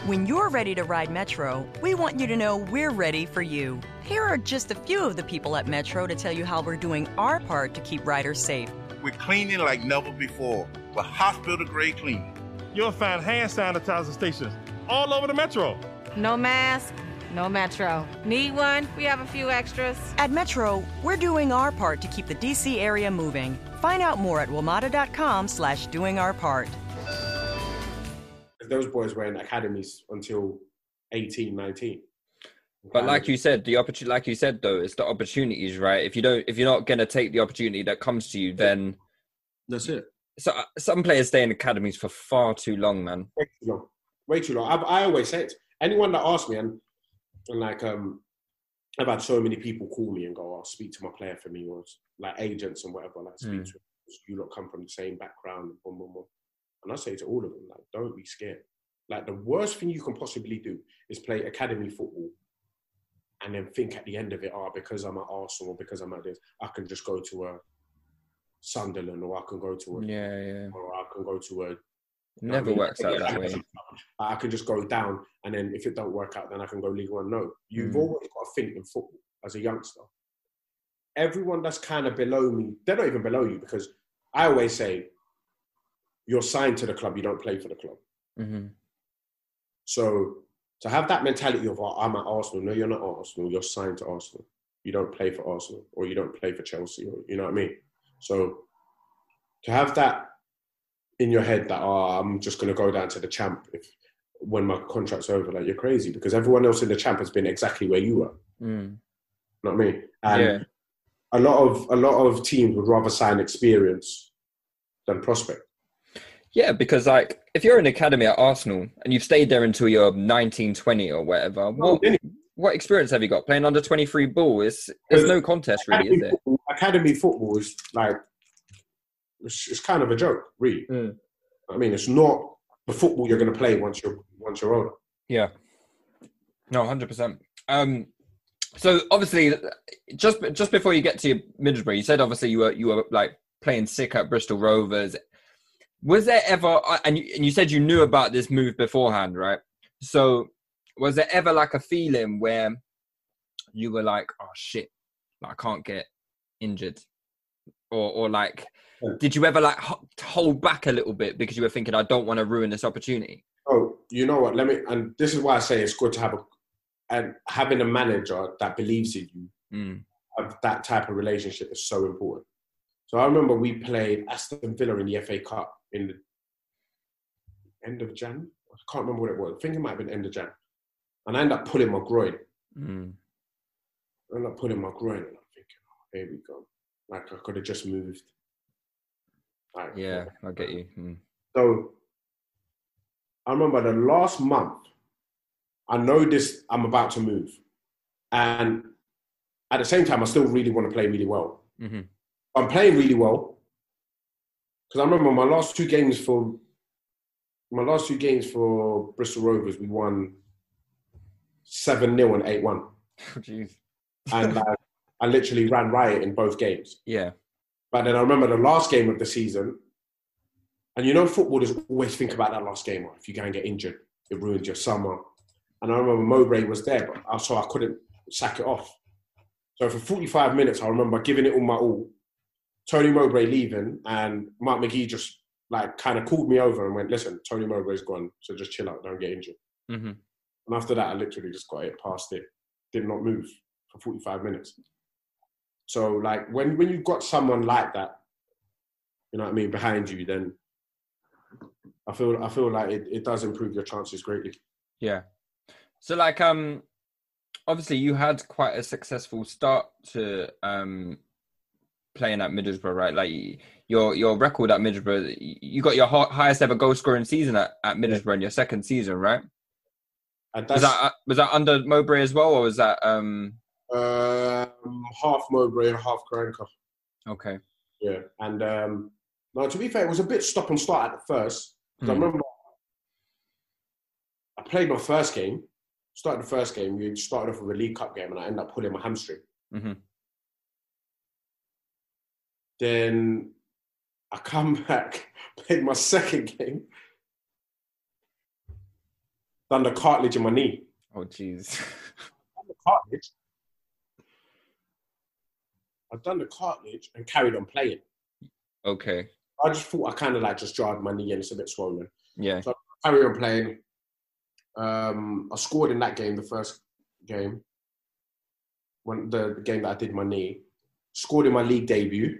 Speaker 5: When you're ready to ride Metro, we want you to know we're ready for you. Here are just a few of the people at Metro to tell you how we're doing our part to keep riders safe.
Speaker 6: We're cleaning like never before with hospital grade cleaning.
Speaker 7: You'll find hand sanitizer stations all over the metro.
Speaker 8: No mask,
Speaker 7: No Metro. Need one? We have a few extras.
Speaker 5: At Metro, we're doing our part to keep the DC area moving. Find out more at WMATA.com slash doing our part.
Speaker 3: Those boys were in academies until 18, 19.
Speaker 2: But like you said, the opportunity, like you said though, it's the opportunities, right? If you don't, if you're not gonna take the opportunity that comes to you, then
Speaker 3: That's it.
Speaker 2: So uh, some players stay in academies for far too long, man.
Speaker 3: way too long. Way too long. I, I always say it. Anyone that asks me, and, and like, um, I've had so many people call me and go, "I'll speak to my player for me," or like agents and whatever. Like, speak
Speaker 2: Mm.
Speaker 3: to you. Lot come from the same background, and boom, boom, boom. And I say to all of them, like, don't be scared. Like, the worst thing you can possibly do is play academy football, and then think at the end of it, oh, because I'm at Arsenal, or because I'm at this, I can just go to a Sunderland, or I can go to a,
Speaker 2: Yeah, yeah.
Speaker 3: or I can go to a
Speaker 2: never works out that way.
Speaker 3: I can just go down, and then if it don't work out, then I can go League One. No, you've
Speaker 2: Mm.
Speaker 3: always got to think in football as a youngster. Everyone that's kind of below me, they're not even below you because I always say, you're signed to the club, you don't play for the club.
Speaker 2: hmm
Speaker 3: So to have that mentality of oh, I'm at Arsenal, no, you're not Arsenal. You're signed to Arsenal. You don't play for Arsenal, or you don't play for Chelsea, or you know what I mean. So to have that in your head that oh, I'm just going to go down to the champ if when my contract's over, like you're crazy because everyone else in the champ has been exactly where you were.
Speaker 2: Mm.
Speaker 3: You know what I mean? And
Speaker 2: Yeah.
Speaker 3: a lot of a lot of teams would rather sign experience than prospect.
Speaker 2: Yeah, because like if you're in academy at Arsenal and you've stayed there until you're 19, 20 or whatever, what,
Speaker 3: any-
Speaker 2: what experience have you got playing under 23 ball? It's there's no contest really, is there?
Speaker 3: Academy football is like it's, it's kind of a joke, really.
Speaker 2: Mm.
Speaker 3: I mean, it's not the football you're going to play once you're once you're older.
Speaker 2: Yeah. No, hundred percent. Um, so obviously, just just before you get to Middlesbrough, you said obviously you were you were like playing sick at Bristol Rovers. Was there ever and you, and you said you knew about this move beforehand, right? So was there ever like a feeling where you were like, oh shit, I can't get injured, or or like, did you ever like hold back a little bit because you were thinking, I don't want to ruin this opportunity?
Speaker 3: Oh, you know what? Let me, and this is why I say it's good to have a, and having a manager that believes in you,
Speaker 2: Mm.
Speaker 3: of that type of relationship is so important. So I remember we played Aston Villa in the FA Cup in the end of Jan. I can't remember what it was. I think it might have been end of Jan. And I ended up pulling my groin.
Speaker 2: Mm.
Speaker 3: I ended up pulling my groin, and I'm thinking, oh, here we go. Like I could have just moved. Like,
Speaker 2: Yeah, I get you. Mm.
Speaker 3: So I remember the last month, I know this, I'm about to move. And at the same time, I still really want to play really well.
Speaker 2: hmm
Speaker 3: I'm playing really well. Because I remember my last two games for my last two games for Bristol Rovers, we won 7 0 and 8 1. (laughs)
Speaker 2: Jeez.
Speaker 3: And I, I literally ran riot in both games.
Speaker 2: Yeah.
Speaker 3: But then I remember the last game of the season, and you know, footballers always think about that last game. If you go and get injured, it ruins your summer. And I remember Mowbray was there, but I so I couldn't sack it off. So for 45 minutes, I remember giving it all my all. Tony Mowbray leaving, and Mark McGhee just like kind of called me over and went, "Listen, Tony Mowbray's gone, so just chill out, don't get injured."
Speaker 2: hmm
Speaker 3: And after that, I literally just got it past it, did not move for 45 minutes. So like when when you've got someone like that, you know what I mean, behind you, then I feel I feel like it, it does improve your chances greatly.
Speaker 2: Yeah. So like um obviously you had quite a successful start to um playing at Middlesbrough, right? Like your your record at Middlesbrough, you got your highest ever goal scoring season at, at Middlesbrough in your second season, right?
Speaker 3: And
Speaker 2: Was that uh, was that under Mowbray as well, or was that um
Speaker 3: um, half Mowbray and half Karanka.
Speaker 2: okay?
Speaker 3: Yeah, and um, no, to be fair, it was a bit stop and start at the first. 'cause I
Speaker 2: Hmm.
Speaker 3: remember I played my first game, started the first game. We started off with a League Cup game, and I ended up pulling my hamstring.
Speaker 2: hmm
Speaker 3: Then I come (laughs) back, played my second game, done the cartilage in my knee.
Speaker 2: Oh jeez. (laughs)
Speaker 3: Cartilage. I've done the cartilage and carried on playing.
Speaker 2: okay.
Speaker 3: I just thought I kind of like just jarred my knee and it's a bit swollen.
Speaker 2: Yeah.
Speaker 3: So I carried on playing. Um, I scored in that game, the first game, when the, the game that I did my knee, scored in my league debut,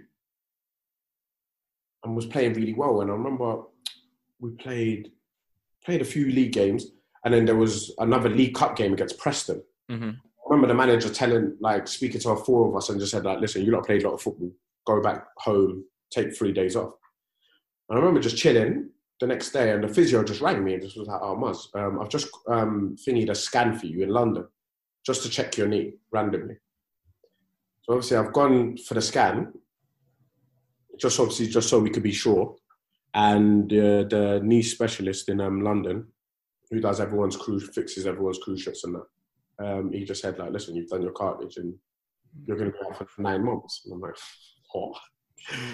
Speaker 3: and was playing really well. And I remember we played played a few league games, and then there was another League Cup game against Preston.
Speaker 2: Mm-hmm.
Speaker 3: Remember the manager telling, like, speaking to our four of us, and just said, like, listen, you lot played a lot of football. Go back home, take three days off. And I remember just chilling the next day, and the physio just rang me and just was like, "Oh, Muzz, um, I've just um, thingied a scan for you in London, just to check your knee randomly." So obviously, I've gone for the scan, just obviously just so we could be sure. And uh, the knee specialist in um, London, who does everyone's cruise, fixes everyone's cruciates and that, um, he just said like, "Listen, you've done your cartilage and you're going to be out for nine months." And I'm like, "Oh."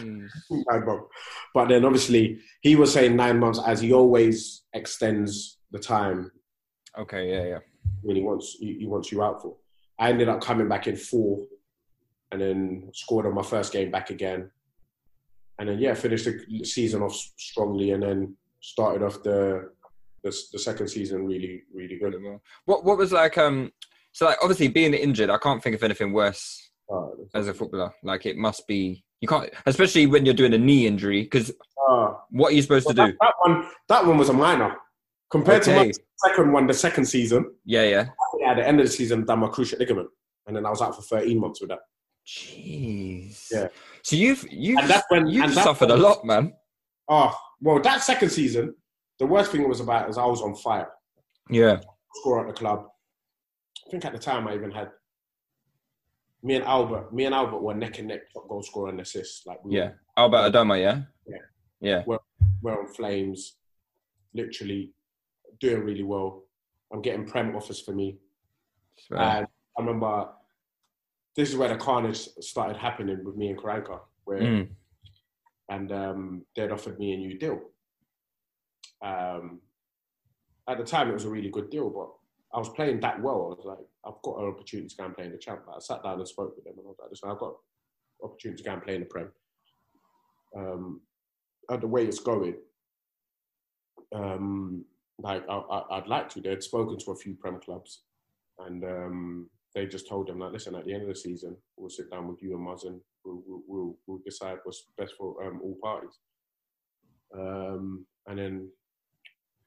Speaker 3: nine months. But then obviously he was saying nine months as he always extends the time
Speaker 2: Okay, yeah, yeah.
Speaker 3: when he wants he, he wants you out for. I ended up coming back in four, and then scored on my first game back again, and then yeah, finished the season off strongly, and then started off the the, the second season really really good.
Speaker 2: What what was like um so like obviously being injured, I can't think of anything worse
Speaker 3: Uh,
Speaker 2: as a footballer. Like it must be you can't especially when you're doing a knee injury because
Speaker 3: uh,
Speaker 2: what are you supposed
Speaker 3: well,
Speaker 2: to
Speaker 3: that,
Speaker 2: do?
Speaker 3: that one that one was a minor compared to my second one, the second season.
Speaker 2: Yeah, yeah.
Speaker 3: At the end of the season, done my cruciate ligament, and then I was out for 13 months with that.
Speaker 2: Jeez.
Speaker 3: Yeah.
Speaker 2: So you've you
Speaker 3: And that's when-
Speaker 2: you suffered a lot, man.
Speaker 3: Oh, well, that second season, the worst thing it was about is I was on fire.
Speaker 2: Yeah.
Speaker 3: Score at the club. I think at the time I even had me and Albert. Me and Albert were neck and neck top goal scorer and assist. Like we
Speaker 2: Yeah. Albert Adomah, yeah?
Speaker 3: Yeah.
Speaker 2: Yeah.
Speaker 3: We're, we're on flames, literally doing really well. I'm getting prem offers for me.
Speaker 2: Swear.
Speaker 3: And I remember this is where the carnage started happening with me and Karanka, where
Speaker 2: Mm.
Speaker 3: and um, they'd offered me a new deal. Um, at the time, it was a really good deal, but I was playing that well. I was like, I've got an opportunity to go and play in the champ. I sat down and spoke with them, and I was like, listen, I've got opportunity to go and play in the Prem. Um, and the way it's going, um, like I, I'd like to. They'd spoken to a few Prem clubs, and um, they just told them like, listen, at the end of the season, we'll sit down with you and Muzz and we'll, we'll, we'll, we'll decide what's best for um, all parties. Um, and then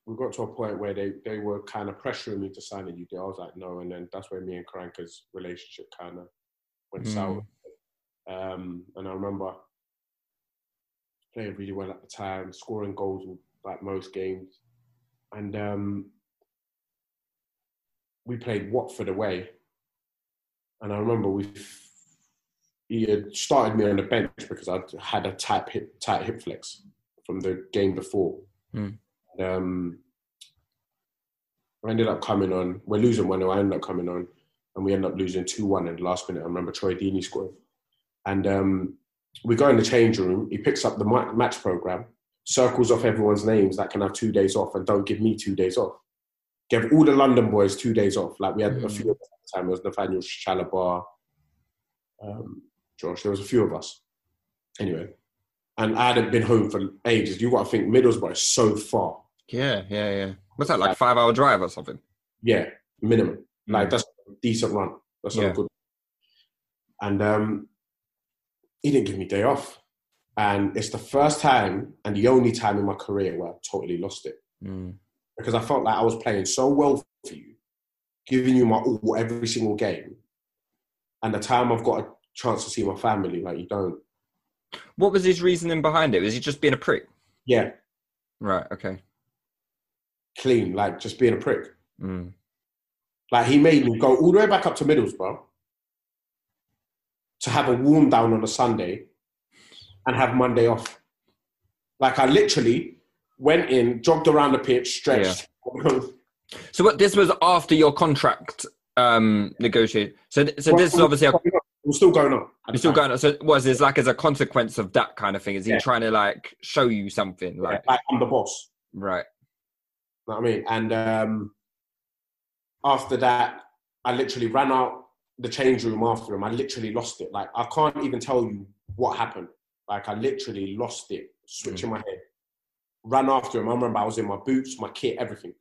Speaker 3: we got to a point where they, they were kind of pressuring me to sign a new deal. I was like, no. And then that's where me and Karanka's relationship kind of went
Speaker 2: Mm.
Speaker 3: sour. Um, and I remember playing really well at the time, scoring goals in like most games. And um, we played Watford away. And I remember we he had started me on the bench because I'd had a tight hip, tight hip flex from the game before.
Speaker 2: Hmm.
Speaker 3: Um, I ended up coming on. We're losing one, 0 I ended up coming on, and we ended up losing two one in the last minute. I remember Troy Deeney scoring, and um, we go in the change room. He picks up the match program, circles off everyone's names that can have two days off, and don't give me two days off. Give all the London boys two days off. Like we had a
Speaker 2: Mm.
Speaker 3: few at the time. It was Nathaniel Chalobah, um, Josh. There was a few of us. Anyway, and I hadn't been home for ages. You got to think Middlesbrough is so far.
Speaker 2: Yeah, yeah, yeah. What's that, like five hour drive or something?
Speaker 3: Yeah, minimum. Like
Speaker 2: Mm.
Speaker 3: that's a decent run. That's not
Speaker 2: Yeah.
Speaker 3: good. And um, he didn't give me day off, and it's the first time and the only time in my career where I totally lost it
Speaker 2: Mm.
Speaker 3: because I felt like I was playing so well for you, giving you my all every single game, and the time I've got a chance to see my family, like you don't.
Speaker 2: What was his reasoning behind it? Was he just being a prick?
Speaker 3: Yeah,
Speaker 2: Right, okay.
Speaker 3: Clean, like just being a prick.
Speaker 2: Mm.
Speaker 3: Like he made me go all the way back up to Middlesbrough to have a warm down on a Sunday and have Monday off. Like I literally went in, jogged around the pitch, stretched.
Speaker 2: So what this was after your contract um negotiation. So so this is obviously a,
Speaker 3: We're still going on.
Speaker 2: you're still
Speaker 3: time.
Speaker 2: going on. So was this like as a consequence of that kind of thing? Is he
Speaker 3: Yeah.
Speaker 2: trying to like show you something?
Speaker 3: Yeah,
Speaker 2: Like
Speaker 3: like I'm the boss.
Speaker 2: right.
Speaker 3: You know what I mean? And um, after that, I literally ran out the change room after him. I literally lost it. Like I can't even tell you what happened. Like I literally lost it, switching my head. Ran after him. I remember I was in my boots, my kit, everything.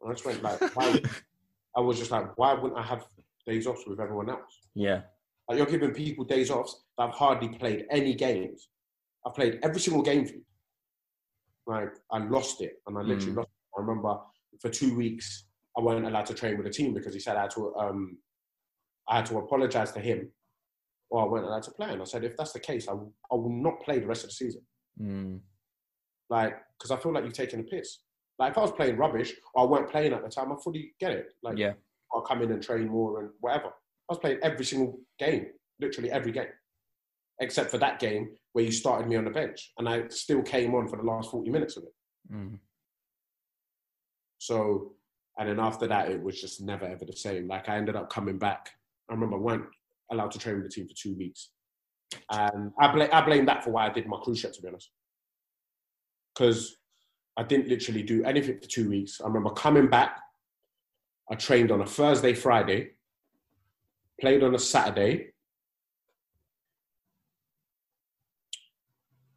Speaker 3: And I just went like, (laughs) I was just like, why wouldn't I have days off with everyone else?
Speaker 2: Yeah.
Speaker 3: Like you're giving people days off that I've hardly played any games. I've played every single game for you. Like I lost it, and I literally
Speaker 2: Mm.
Speaker 3: lost. It. I remember for two weeks I wasn't allowed to train with the team because he said I had to. Um, I had to apologize to him, or I wasn't allowed to play. And I said, if that's the case, I will, I will not play the rest of the season.
Speaker 2: Mm.
Speaker 3: Like, because I feel like you've taken a piss. Like if I was playing rubbish or I weren't playing at the time, I fully get it. Like
Speaker 2: Yeah.
Speaker 3: I'll come in and train more and whatever. I was playing every single game, literally every game, except for that game where you started me on the bench, and I still came on for the last forty minutes of it.
Speaker 2: Mm.
Speaker 3: So, and then after that, it was just never ever the same. Like I ended up coming back. I remember I weren't allowed to train with the team for two weeks, and I blame I blame that for why I did my cruciate to be honest, because I didn't literally do anything for two weeks. I remember coming back. I trained on a Thursday, Friday, played on a Saturday,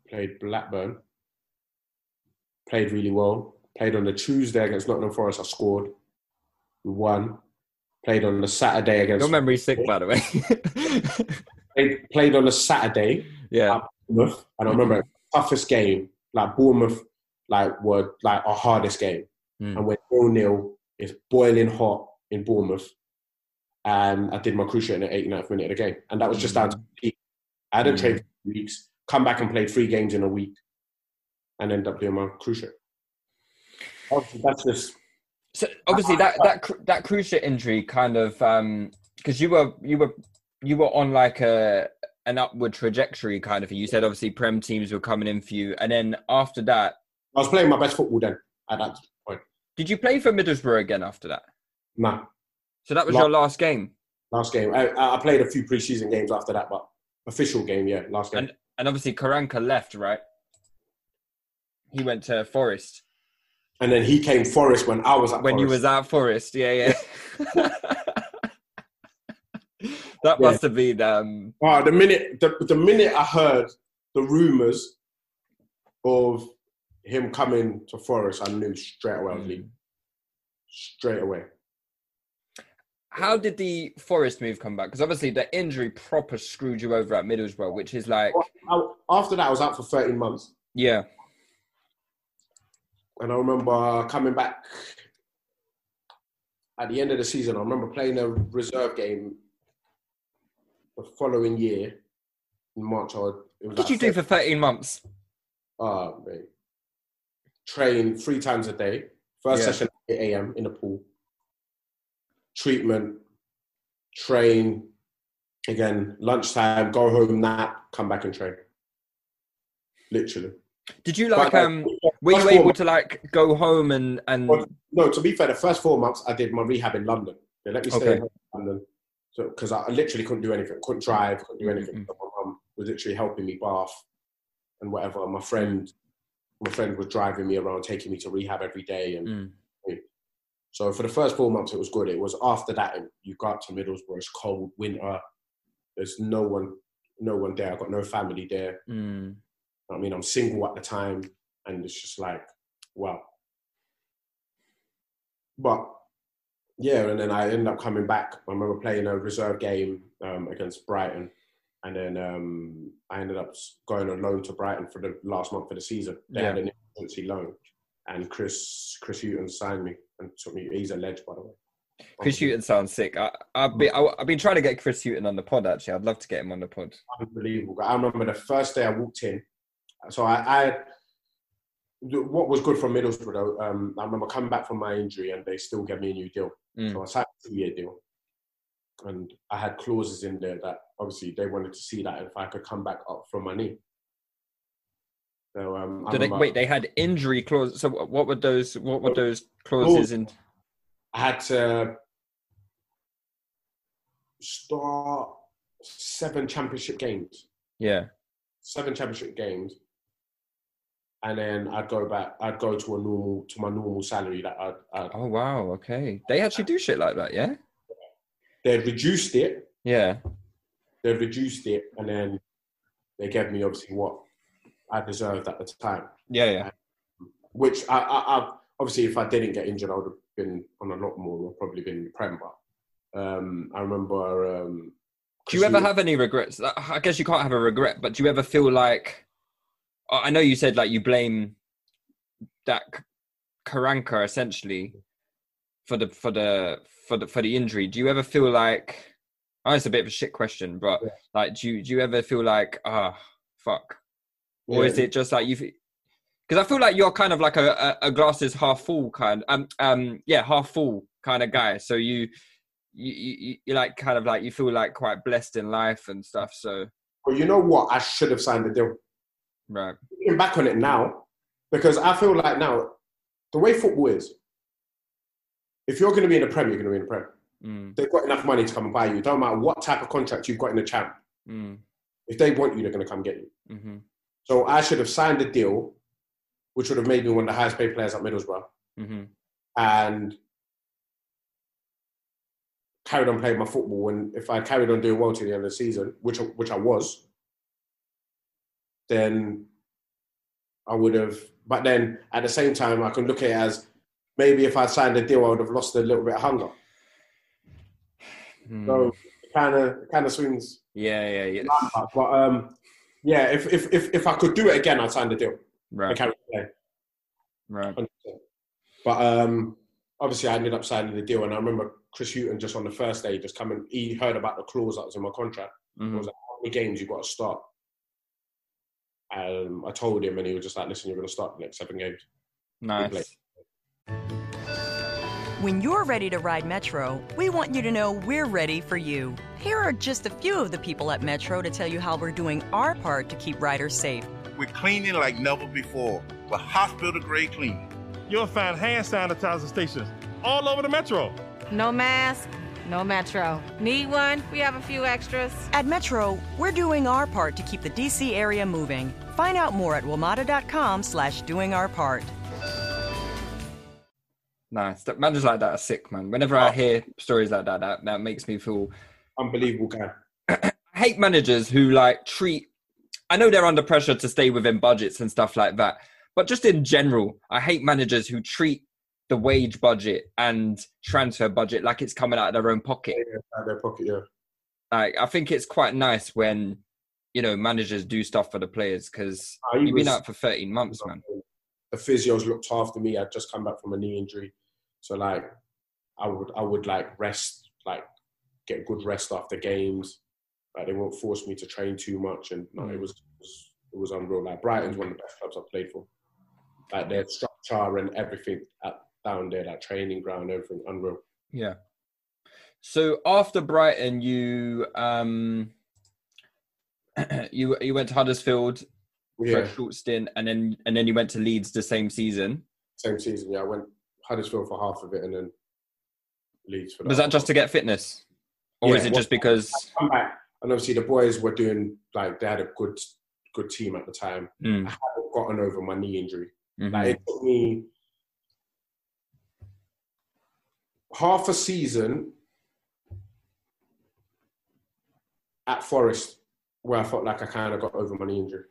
Speaker 3: played Blackburn, played really well. Played on the Tuesday against Nottingham Forest, I scored. We won. Played on the Saturday against.
Speaker 2: Your memory's sick, by the way. (laughs)
Speaker 3: Played, played on the Saturday.
Speaker 2: yeah.
Speaker 3: at Bournemouth, and I remember the toughest game. Like Bournemouth, like were like our hardest game,
Speaker 2: Mm.
Speaker 3: and we're nil nil. It's boiling hot in Bournemouth, and I did my cruciate in the 89th minute of the game, and that was just down to peak. I hadn't
Speaker 2: Mm.
Speaker 3: trained for weeks. Come back and played three games in a week, and ended up doing my cruciate. Obviously, that's just
Speaker 2: So obviously that that that cruciate injury kind of um because you were you were you were on like a an upward trajectory kind of thing. You said obviously prem teams were coming in for you, and then after that,
Speaker 3: I was playing my best football then at that point.
Speaker 2: did you play for Middlesbrough again after that?
Speaker 3: Nah,
Speaker 2: So that was
Speaker 3: La-
Speaker 2: your last game,
Speaker 3: last game. I, I played a few preseason games after that, but official game, yeah, last game.
Speaker 2: and and obviously Karanka left, right? He went to Forest
Speaker 3: And then he came Forest when I was at
Speaker 2: when you
Speaker 3: Forest.
Speaker 2: was at Forest. Yeah, yeah. (laughs) that
Speaker 3: Yeah.
Speaker 2: must have been um
Speaker 3: Oh, the minute the, the minute I heard the rumours of him coming to Forest, I knew straight away leaving. Straight away.
Speaker 2: How did the Forest move come back? Because obviously the injury proper screwed you over at Middlesbrough, which is like,
Speaker 3: after that, I was out for 13 months.
Speaker 2: yeah,
Speaker 3: And I remember coming back at the end of the season. I remember playing a reserve game the following year in March. I was, it was
Speaker 2: what did you do for 13 months?
Speaker 3: Oh, mate. Train three times a day. First
Speaker 2: Yeah.
Speaker 3: session at 8 a.m. in the pool. Treatment, train, again, lunchtime, go home, nap, come back and train. Literally.
Speaker 2: Did you like,
Speaker 3: But,
Speaker 2: um, were you able
Speaker 3: four
Speaker 2: to like go home and, and,
Speaker 3: Well, no, to be fair, the first four months I did my rehab in London. They let me stay
Speaker 2: Okay.
Speaker 3: in London because I literally couldn't do anything, couldn't drive, couldn't do anything.
Speaker 2: Mhm.
Speaker 3: So my mum was literally helping me bath and whatever. My friend, my friend was driving me around, taking me to rehab every day, and
Speaker 2: Mm.
Speaker 3: so for the first four months it was good. It was after that you got to Middlesbrough, it's cold, winter. There's no one, no one there. I got no family there.
Speaker 2: mm,
Speaker 3: I mean, I'm single at the time, and it's just like, wow. But yeah, and then I ended up coming back. I remember playing a reserve game um, against Brighton, and then um, I ended up going on loan to Brighton for the last month of the season. They had
Speaker 2: Yeah.
Speaker 3: an emergency loan, and Chris Chris Hughton signed me and took me. He's a ledge, by the way.
Speaker 2: Chris Hughton sounds sick. I, I've been, I, I've been trying to get Chris Hughton on the pod actually. I'd love to get him on the pod.
Speaker 3: unbelievable. I remember the first day I walked in. So I, I what was good from Middlesbrough though, um, I remember coming back from my injury and they still gave me a new deal.
Speaker 2: Mm.
Speaker 3: So I signed a two-year deal, and I had clauses in there that obviously they wanted to see that if I could come back up from my knee. So um, I
Speaker 2: Did they, wait, they had injury clauses. So what were those? What were those clauses in?
Speaker 3: I had to start seven championship games.
Speaker 2: Yeah.
Speaker 3: seven championship games, and then I'd go back. I'd go to a normal to my normal salary that I'd. I'd
Speaker 2: Oh wow. Okay. They actually do shit like that. Yeah.
Speaker 3: they'd reduced it.
Speaker 2: Yeah.
Speaker 3: They'd reduced it, and then they gave me obviously what I deserved at the time.
Speaker 2: Yeah. Yeah.
Speaker 3: Which I, I, I obviously, if I didn't get injured, I would have been on a lot more. I've probably been in the Prem, but um, I remember. Um,
Speaker 2: Do you ever have any regrets? I guess you can't have a regret, but do you ever feel like? I know you said like you blame that Karanka essentially for the for the for the for the injury. Do you ever feel like? Oh, it's a bit of a shit question, but like, do you do you ever feel like ah fuck, or
Speaker 3: Yeah.
Speaker 2: is it just like you? Because I feel like you're kind of like a, a, a glasses half full kind, um um yeah half full kind of guy. So you you you you like kind of like you feel like quite blessed in life and stuff. So
Speaker 3: Well, you know what? I should have signed the deal.
Speaker 2: Right,
Speaker 3: Looking back on it now, because I feel like now, the way football is, if you're going to be in the Prem, you're going to be in the Prem.
Speaker 2: mm,
Speaker 3: They've got enough money to come and buy you. Don't matter what type of contract you've got in the champ.
Speaker 2: mm,
Speaker 3: If they want you, they're going to come get you.
Speaker 2: mm-hmm,
Speaker 3: So I should have signed a deal, which would have made me one of the highest paid players at Middlesbrough,
Speaker 2: mm-hmm,
Speaker 3: and carried on playing my football. And if I carried on doing well to the end of the season, which which I was, then I would have. But then at the same time, I can look at it as maybe if I signed a deal, I would have lost a little bit of hunger.
Speaker 2: mm.
Speaker 3: So kind of kind of swings.
Speaker 2: yeah, yeah, yeah,
Speaker 3: But um, yeah, if, if if if I could do it again, I'd sign the deal.
Speaker 2: right,
Speaker 3: carry on playing.
Speaker 2: right,
Speaker 3: 100%. But um, obviously, I ended up signing the deal, and I remember Chris Hughton just on the first day just coming. He heard about the clause that was in my contract. It
Speaker 2: mhm,
Speaker 3: was like, how many games you got to start? Um, I told him, and he was just like, "Listen, you're going to start the next seven games."
Speaker 2: nice.
Speaker 5: When you're ready to ride Metro, we want you to know we're ready for you. Here are just a few of the people at Metro to tell you how we're doing our part to keep riders safe.
Speaker 6: We're cleaning like never before with hospital grade cleaning.
Speaker 8: You'll find hand sanitizer stations all over the metro.
Speaker 7: No mask, no Metro. Need one? We have a few extras.
Speaker 5: At Metro, we're doing our part to keep the DC area moving. Find out more at WMATA.com slash doing our part.
Speaker 2: Nice. That managers like that are sick, man. Whenever I oh. hear stories like that, that that makes me feel.
Speaker 3: Unbelievable guy. (clears throat)
Speaker 2: I hate managers who like treat. I know they're under pressure to stay within budgets and stuff like that, but just in general, I hate managers who treat the wage budget and transfer budget like it's coming out of their own pocket.
Speaker 3: Out of their pocket, yeah.
Speaker 2: Like I think it's quite nice when you know managers do stuff for the players because you've been out for 13 months, man.
Speaker 3: The physios looked after me. I'd just come back from a knee injury, so like, I would I would like rest, like get good rest after games. Like they won't force me to train too much, and no, it mm. was it was, it was unreal. Like Brighton's one of the best clubs I've played for. Like their structure and everything at, down there, that training ground, everything unreal.
Speaker 2: Yeah. So after Brighton, you um (clears throat) you you went to Huddersfield for
Speaker 3: Yeah,
Speaker 2: a short stint, and then and then you went to Leeds the same season.
Speaker 3: same season. Yeah, I went Huddersfield for half of it, and then Leeds for the
Speaker 2: Was that just to get fitness, or
Speaker 3: Yeah,
Speaker 2: is it
Speaker 3: well,
Speaker 2: just because?
Speaker 3: and obviously the boys were doing like they had a good good team at the time.
Speaker 2: Mm,
Speaker 3: I hadn't gotten over my knee injury.
Speaker 2: mhm,
Speaker 3: Like it took me half a season at Forest where I felt like I kind of got over my knee injury.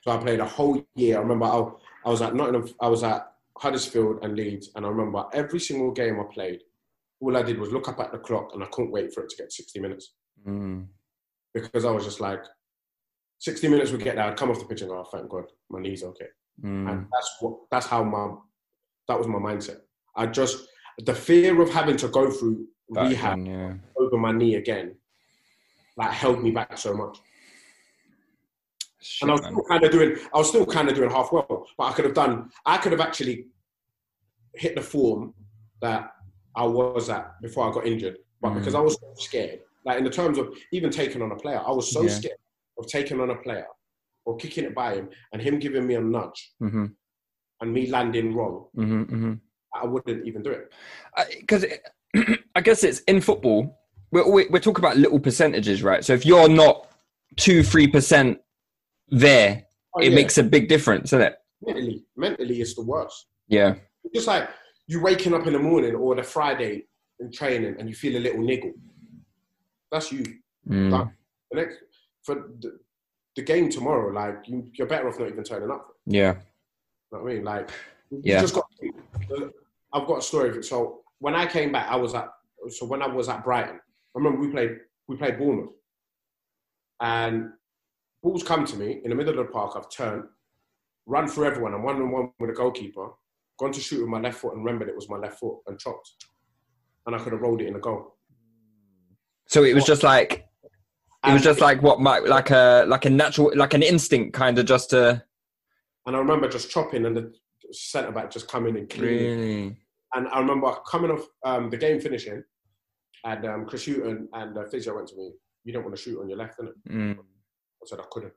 Speaker 3: So I played a whole year. I remember I, I was at Nottingham, I was at Huddersfield and Leeds, and I remember every single game I played, all I did was look up at the clock and I couldn't wait for it to get 60 minutes
Speaker 2: mm,
Speaker 3: because I was just like, 60 minutes would get there, I'd come off the pitch and go, oh, thank God, my knee's okay.
Speaker 2: mm.
Speaker 3: And that's what that's how my that was my mindset. I just the fear of having to go through
Speaker 2: Back
Speaker 3: rehab
Speaker 2: yeah.
Speaker 3: over my knee again, like held me back so much.
Speaker 2: Shit,
Speaker 3: and I was
Speaker 2: man.
Speaker 3: still kind of doing I was still kind of doing half well, but I could have done I could have actually hit the form that I was at before I got injured. But
Speaker 2: Mm.
Speaker 3: because I was so scared, like in the terms of even taking on a player, I was so
Speaker 2: Yeah.
Speaker 3: scared of taking on a player or kicking it by him and him giving me a nudge
Speaker 2: Mhm,
Speaker 3: and me landing wrong.
Speaker 2: mhm, mhm.
Speaker 3: I wouldn't even do it.
Speaker 2: because (clears throat) I guess it's in football. We're we- we're talking about little percentages, right? So if you're not two three percent there,
Speaker 3: Oh,
Speaker 2: it
Speaker 3: yeah.
Speaker 2: makes a big difference, doesn't it?
Speaker 3: mentally, mentally, it's the worst.
Speaker 2: Yeah,
Speaker 3: Just like you waking up in the morning or the Friday in training and you feel a little niggle. That's you.
Speaker 2: Mm.
Speaker 3: The next for the, the game tomorrow, like you, you're better off not even turning up.
Speaker 2: yeah,
Speaker 3: You know what I mean? Like you
Speaker 2: Yeah.
Speaker 3: just got. I've got a story of it. So when I came back, I was at so when I was at Brighton, I remember we played we played Bournemouth, and balls come to me in the middle of the park. I've turned, run through everyone. I'm one on one with a goalkeeper, gone to shoot with my left foot and remembered it was my left foot and chopped, and I could have rolled it in a goal.
Speaker 2: So it was just like it was just like what might like a like a natural like an instinct kind of just to
Speaker 3: And I remember just chopping and the centre back just coming and cleaning.
Speaker 2: really
Speaker 3: And I remember coming off um, the game finishing, and um, Chris Hughton and uh, Physio went to me, "You don't want to shoot on your left, innit?"
Speaker 2: Mm.
Speaker 3: I said I couldn't.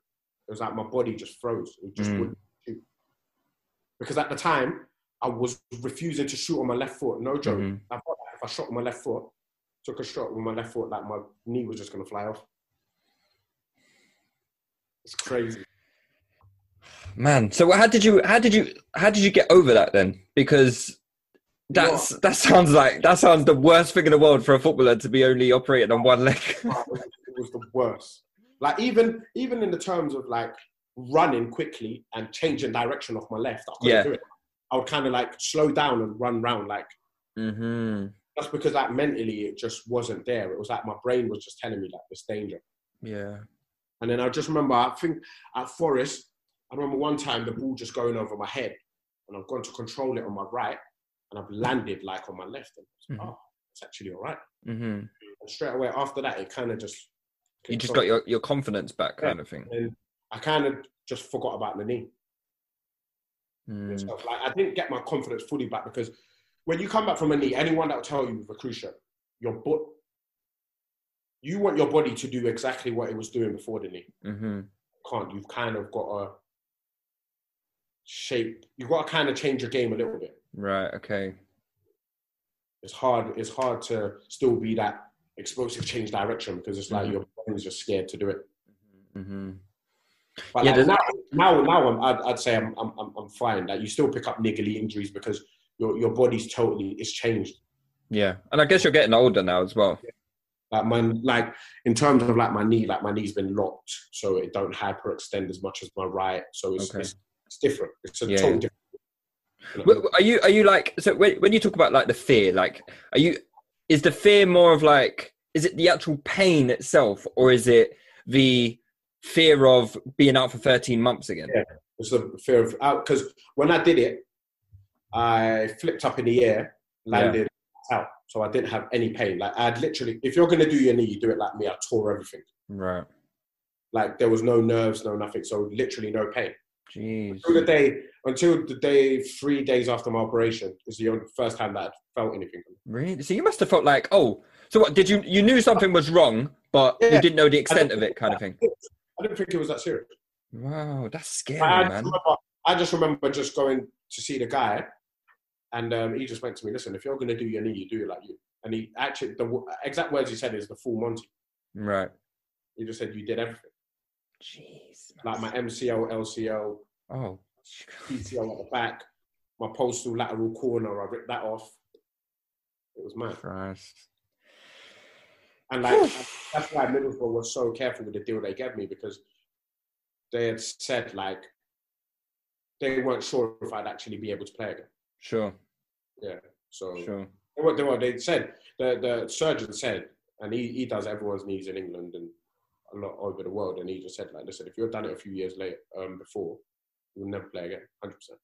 Speaker 3: It was like my body just froze. It just
Speaker 2: Mm.
Speaker 3: wouldn't shoot. Because at the time, I was refusing to shoot on my left foot. No joke.
Speaker 2: Mhm.
Speaker 3: I thought if I shot on my left foot, took a shot with my left foot, like my knee was just going to fly off. It's crazy.
Speaker 2: Man, so how did you how did you how did you get over that then? Because that's that sounds like that sounds the worst thing in the world for a footballer to be only operating on one leg.
Speaker 3: it was the worst. Like even even in the terms of like running quickly and changing direction off my left, I couldn't
Speaker 2: Yeah.
Speaker 3: do it. I would kind of like slow down and run round like
Speaker 2: mm-hmm.
Speaker 3: that's because like mentally it just wasn't there. It was like my brain was just telling me like this danger.
Speaker 2: Yeah.
Speaker 3: And then I just remember I think at Forest, I remember one time the ball just going over my head and I've gone to control it on my right and I've landed like on my left and I was
Speaker 2: Mhm.
Speaker 3: oh, it's actually all right.
Speaker 2: Mm-hmm.
Speaker 3: And straight away after that it kind of just
Speaker 2: You just got your, your confidence back kind of thing.
Speaker 3: and I kind of just forgot about the knee.
Speaker 2: Mm.
Speaker 3: Like I didn't get my confidence fully back because when you come back from a knee, anyone that will tell you with a ship, your butt, you want your body to do exactly what it was doing before the knee.
Speaker 2: Mm-hmm.
Speaker 3: Can't you've kind of got to shape. You've got to kind of change your game a little bit.
Speaker 2: Right, okay.
Speaker 3: It's hard. It's hard to still be that explosive change direction because it's like
Speaker 2: Mhm.
Speaker 3: your brain's just scared to do it.
Speaker 2: Mm-hmm.
Speaker 3: But
Speaker 2: Yeah,
Speaker 3: like now, now, now I'm, I'd, I'd say I'm, I'm, I'm- I'm fine. That you still pick up niggly injuries because your, your body's totally it's changed.
Speaker 2: Yeah. And I guess you're getting older now as well.
Speaker 3: Like my like in terms of like my knee, like my knee's been locked, so it don't hyperextend as much as my right. So it's
Speaker 2: Okay.
Speaker 3: it's, it's different. It's a
Speaker 2: Yeah.
Speaker 3: total different.
Speaker 2: Are you are you like so when, when you talk about like the fear, like are you is the fear more of like is it the actual pain itself or is it the fear of being out for 13 months again?
Speaker 3: Yeah. It's the fear of out because when I did it, I flipped up in the air, landed out, so I didn't have any pain. Like I'd literally, if you're gonna do your knee, you do it like me. I tore everything.
Speaker 2: Right.
Speaker 3: Like there was no nerves, no nothing. So literally no pain.
Speaker 2: Jeez.
Speaker 3: Until the day, until the day, three days after my operation, is the first time that I felt anything.
Speaker 2: Really? So you must have felt like, oh, so what? Did you you knew something was wrong, but you didn't know the extent of it, kind of thing?
Speaker 3: I didn't think it was that serious.
Speaker 2: Wow, that's scary,
Speaker 3: I, just
Speaker 2: man.
Speaker 3: remember, I just remember just going to see the guy, and um, he just went to me, "Listen, if you're going to do your knee, you do it like you." And he actually, the exact words he said is the full Monty.
Speaker 2: Right.
Speaker 3: He just said, "You did everything."
Speaker 2: Jeez.
Speaker 3: Like my MCL, LCL,
Speaker 2: Oh.
Speaker 3: PCL at the back, my posterolateral corner, I ripped that off. It was mad.
Speaker 2: Christ.
Speaker 3: And like that's why Middlesbrough was so careful with the deal they gave me because they had said like they weren't sure if I'd actually be able to play again.
Speaker 2: Sure.
Speaker 3: Yeah. So
Speaker 2: Sure.
Speaker 3: they were, they, were, they said the the surgeon said, and he, he does everyone's knees in England and a lot over the world, and he just said like, listen, if you'd done it a few years later um, before, you would never play again, hundred percent.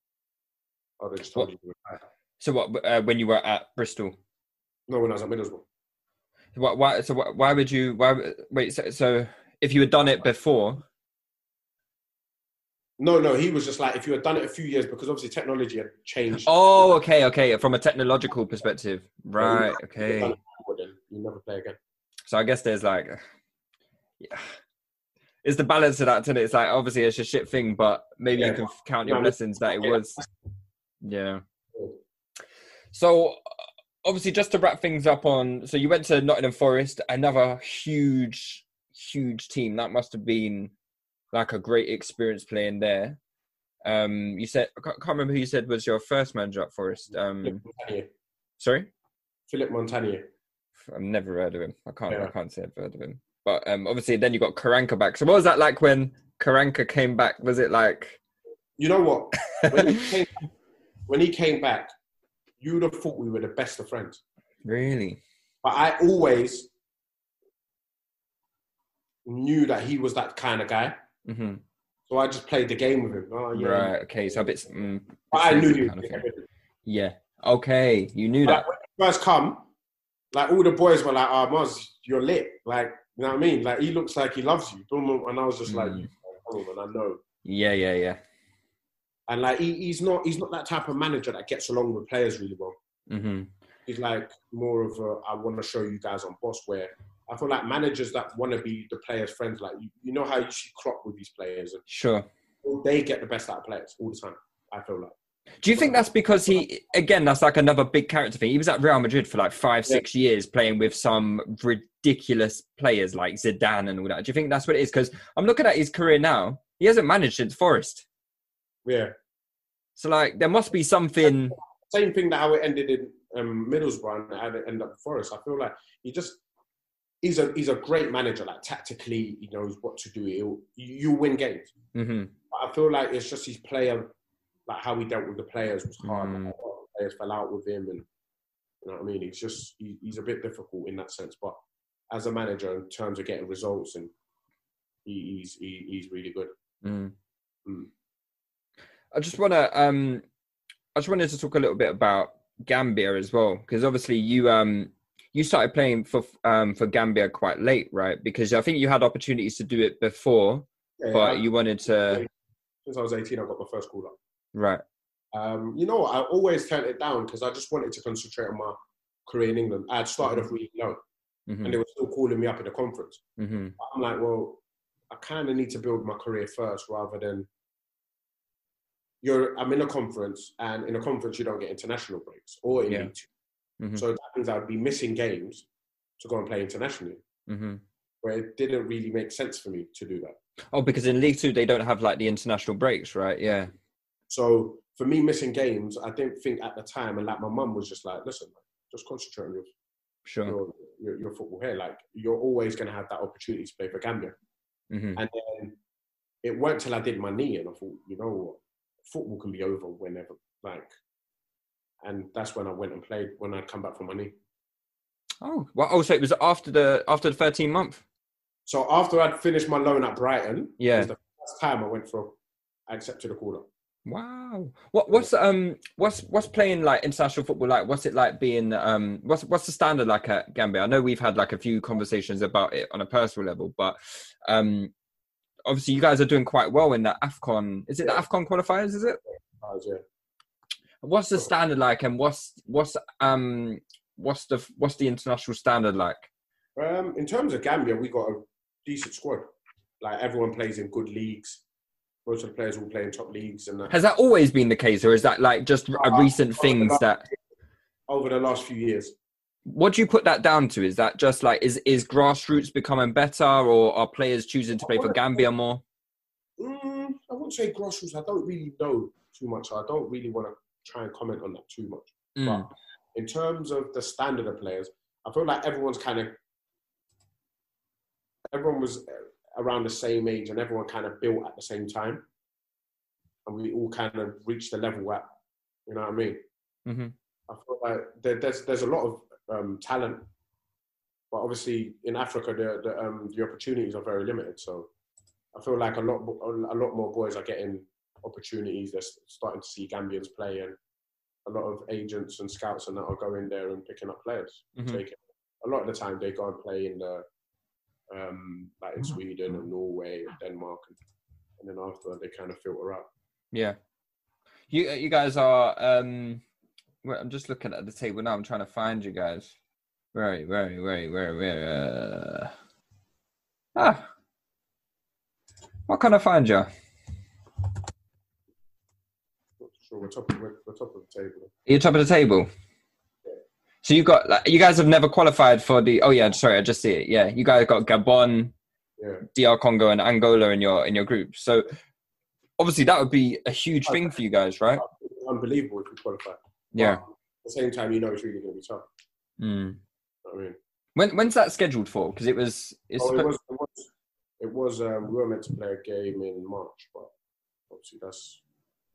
Speaker 3: I'd just told you. to.
Speaker 2: So what? Uh, when you were at Bristol,
Speaker 3: No, when I was at Middlesbrough.
Speaker 2: why? why so why, why would you? Why? Wait. So, so if you had done it before,
Speaker 3: No, no, he was just like, if you had done it a few years, because obviously technology had changed.
Speaker 2: oh, okay, okay. From a technological perspective, right? Okay.
Speaker 3: done it before, then you never play again.
Speaker 2: So I guess there's like, yeah, it's the balance of that. To it. It's like obviously it's a shit thing, but maybe you can count your
Speaker 3: No,
Speaker 2: blessings that it
Speaker 3: yeah.
Speaker 2: was. Yeah. So obviously, just to wrap things up on, so you went to Nottingham Forest, another huge, huge team. That must have been like a great experience playing there. Um, you said I can't remember who you said was your first manager at Forest. Um,
Speaker 3: Philip
Speaker 2: sorry.
Speaker 3: Philip Montanier.
Speaker 2: I've never heard of him. I can't. I can't say I've heard of him. But um, obviously, then you got Karanka back. So what was that like when Karanka came back? Was it like?
Speaker 3: You know what? When he (laughs) came, when he came back, you'd have thought we were the best of friends.
Speaker 2: Really?
Speaker 3: But I always knew that he was that kind of guy.
Speaker 2: Mm-hmm.
Speaker 3: So I just played the game with him. Oh, yeah.
Speaker 2: Right. Okay. So a bit. Mm,
Speaker 3: But I knew
Speaker 2: bit
Speaker 3: he
Speaker 2: kind of. Yeah. Okay. You knew
Speaker 3: Like,
Speaker 2: that.
Speaker 3: when first come, like all the boys were like, "Oh, Moz, you're lit." Like, you know what I mean? Like he looks like he loves you. Boom, And I was just like,
Speaker 2: Mm.
Speaker 3: "You come on, man, I know."
Speaker 2: Yeah. Yeah. Yeah.
Speaker 3: And like he, he's not he's not that type of manager that gets along with players really well.
Speaker 2: Mm-hmm.
Speaker 3: He's like more of a I want to show you guys on boss. Where I feel like managers that want to be the players' friends, like you, you know how you see Klopp with these players, and
Speaker 2: Sure.
Speaker 3: they get the best out of players all the time. I feel like.
Speaker 2: Do you think that's because he, again, that's like another big character thing? He was at Real Madrid for like five, six years playing with some ridiculous players like Zidane and all that. Do you think that's what it is? Because I'm looking at his career now. He hasn't managed since Forest.
Speaker 3: Yeah.
Speaker 2: So, like, there must be something.
Speaker 3: Same thing that how it ended in um, Middlesbrough and how it ended up Forest. I feel like he just he's a he's a great manager. Like tactically, he knows what to do. He'll, you, win games.
Speaker 2: hmm
Speaker 3: But I feel like it's just his player, like how he dealt with the players was hard.
Speaker 2: Mm.
Speaker 3: Like, a lot of players fell out with him, and you know what I mean. He's just he, he's a bit difficult in that sense. But as a manager, in terms of getting results, and he, he's he, he's really good.
Speaker 2: Mm.
Speaker 3: Mm.
Speaker 2: I just want to. um I just wanted to talk a little bit about Gambia as well, because obviously you um you started playing for um for Gambia quite late, right? Because I think you had opportunities to do it before,
Speaker 3: Yeah,
Speaker 2: but
Speaker 3: I-
Speaker 2: you wanted to.
Speaker 3: Since I was eighteen, I got my first call up.
Speaker 2: Right.
Speaker 3: Um, you know? I always turned it down because I just wanted to concentrate on my career in England. I had started off really low,
Speaker 2: Mhm.
Speaker 3: and they were still calling me up in the conference.
Speaker 2: hmm
Speaker 3: I'm like, well, I kind of need to build my career first rather than you're. I'm in a conference, and in a conference you don't get international breaks or in
Speaker 2: Yeah.
Speaker 3: League Two.
Speaker 2: Mhm.
Speaker 3: So that means I'd be missing games to go and play internationally,
Speaker 2: hmm
Speaker 3: where it didn't really make sense for me to do that.
Speaker 2: Oh, because in League Two they don't have like the international breaks, right? Yeah.
Speaker 3: So for me, missing games, I didn't think at the time, and like my mum was just like, listen, man, just concentrate on your
Speaker 2: Sure.
Speaker 3: your, your, your football here. Like you're always going to have that opportunity to play for Gambia.
Speaker 2: hmm
Speaker 3: And then it weren't till I did my knee, and I thought, you know what, football can be over whenever. Like, and that's when I went and played when I'd come back from my knee.
Speaker 2: Oh, well, oh, so it was after the after the 13 month.
Speaker 3: So after I'd finished my loan at Brighton, it
Speaker 2: Yeah.
Speaker 3: was the first time I went for, I accepted a call up.
Speaker 2: Wow. What what's um what's what's playing like international football like? What's it like being um what's what's the standard like at Gambia? I know we've had like a few conversations about it on a personal level, but um obviously you guys are doing quite well in the AFCON. Is it the AFCON qualifiers, is it?
Speaker 3: Yeah.
Speaker 2: What's the standard like and what's what's um what's the what's the international standard like?
Speaker 3: Um, in terms of Gambia, we got a decent squad. Like everyone plays in good leagues. Most of the players will play in top leagues, and that.
Speaker 2: Has that always been the case or is that like just a recent things that
Speaker 3: over the last few years.
Speaker 2: what do you put that down to? Is that just like is is grassroots becoming better, or are players choosing to play for Gambia more?
Speaker 3: Mm, I wouldn't say grassroots. I don't really know too much. I don't really want to try and comment on that too much.
Speaker 2: Mm.
Speaker 3: But in terms of the standard of players, I feel like everyone's kind of everyone was uh, around the same age and everyone kind of built at the same time, and we all kind of reached the level at. You know what I mean?
Speaker 2: hmm
Speaker 3: I feel like there, there's there's a lot of um, talent, but obviously in Africa the the, um, the opportunities are very limited. So I feel like a lot a lot more boys are getting opportunities. They're starting to see Gambians play, and a lot of agents and scouts and that are going there and picking up players.
Speaker 2: Mhm.
Speaker 3: Taking a lot of the time they go and play in the um, like in Sweden and Norway and Denmark, and, and then after they kind of filter out.
Speaker 2: Yeah, you you guys are. um I'm just looking at the table now. I'm trying to find you guys. Where are you? Where are you? Where are you? Where? are you? Where? Uh... Ah, what can I find you?
Speaker 3: We're top of, we're, we're top of the table.
Speaker 2: You're top of the table. So you got like, you guys have never qualified for the. Oh yeah, sorry, I just see it. Yeah, you guys got Gabon,
Speaker 3: Yeah.
Speaker 2: DR Congo, and Angola in your in your group. So obviously that would be a huge thing for you guys, right?
Speaker 3: Unbelievable if we qualify.
Speaker 2: Yeah.
Speaker 3: But at the same time, you know it's really going to be tough.
Speaker 2: Mm.
Speaker 3: You I mean,
Speaker 2: When when's that scheduled for? Because it was. It's
Speaker 3: oh, it was. It was. It was um, we were meant to play a game in March, but obviously that's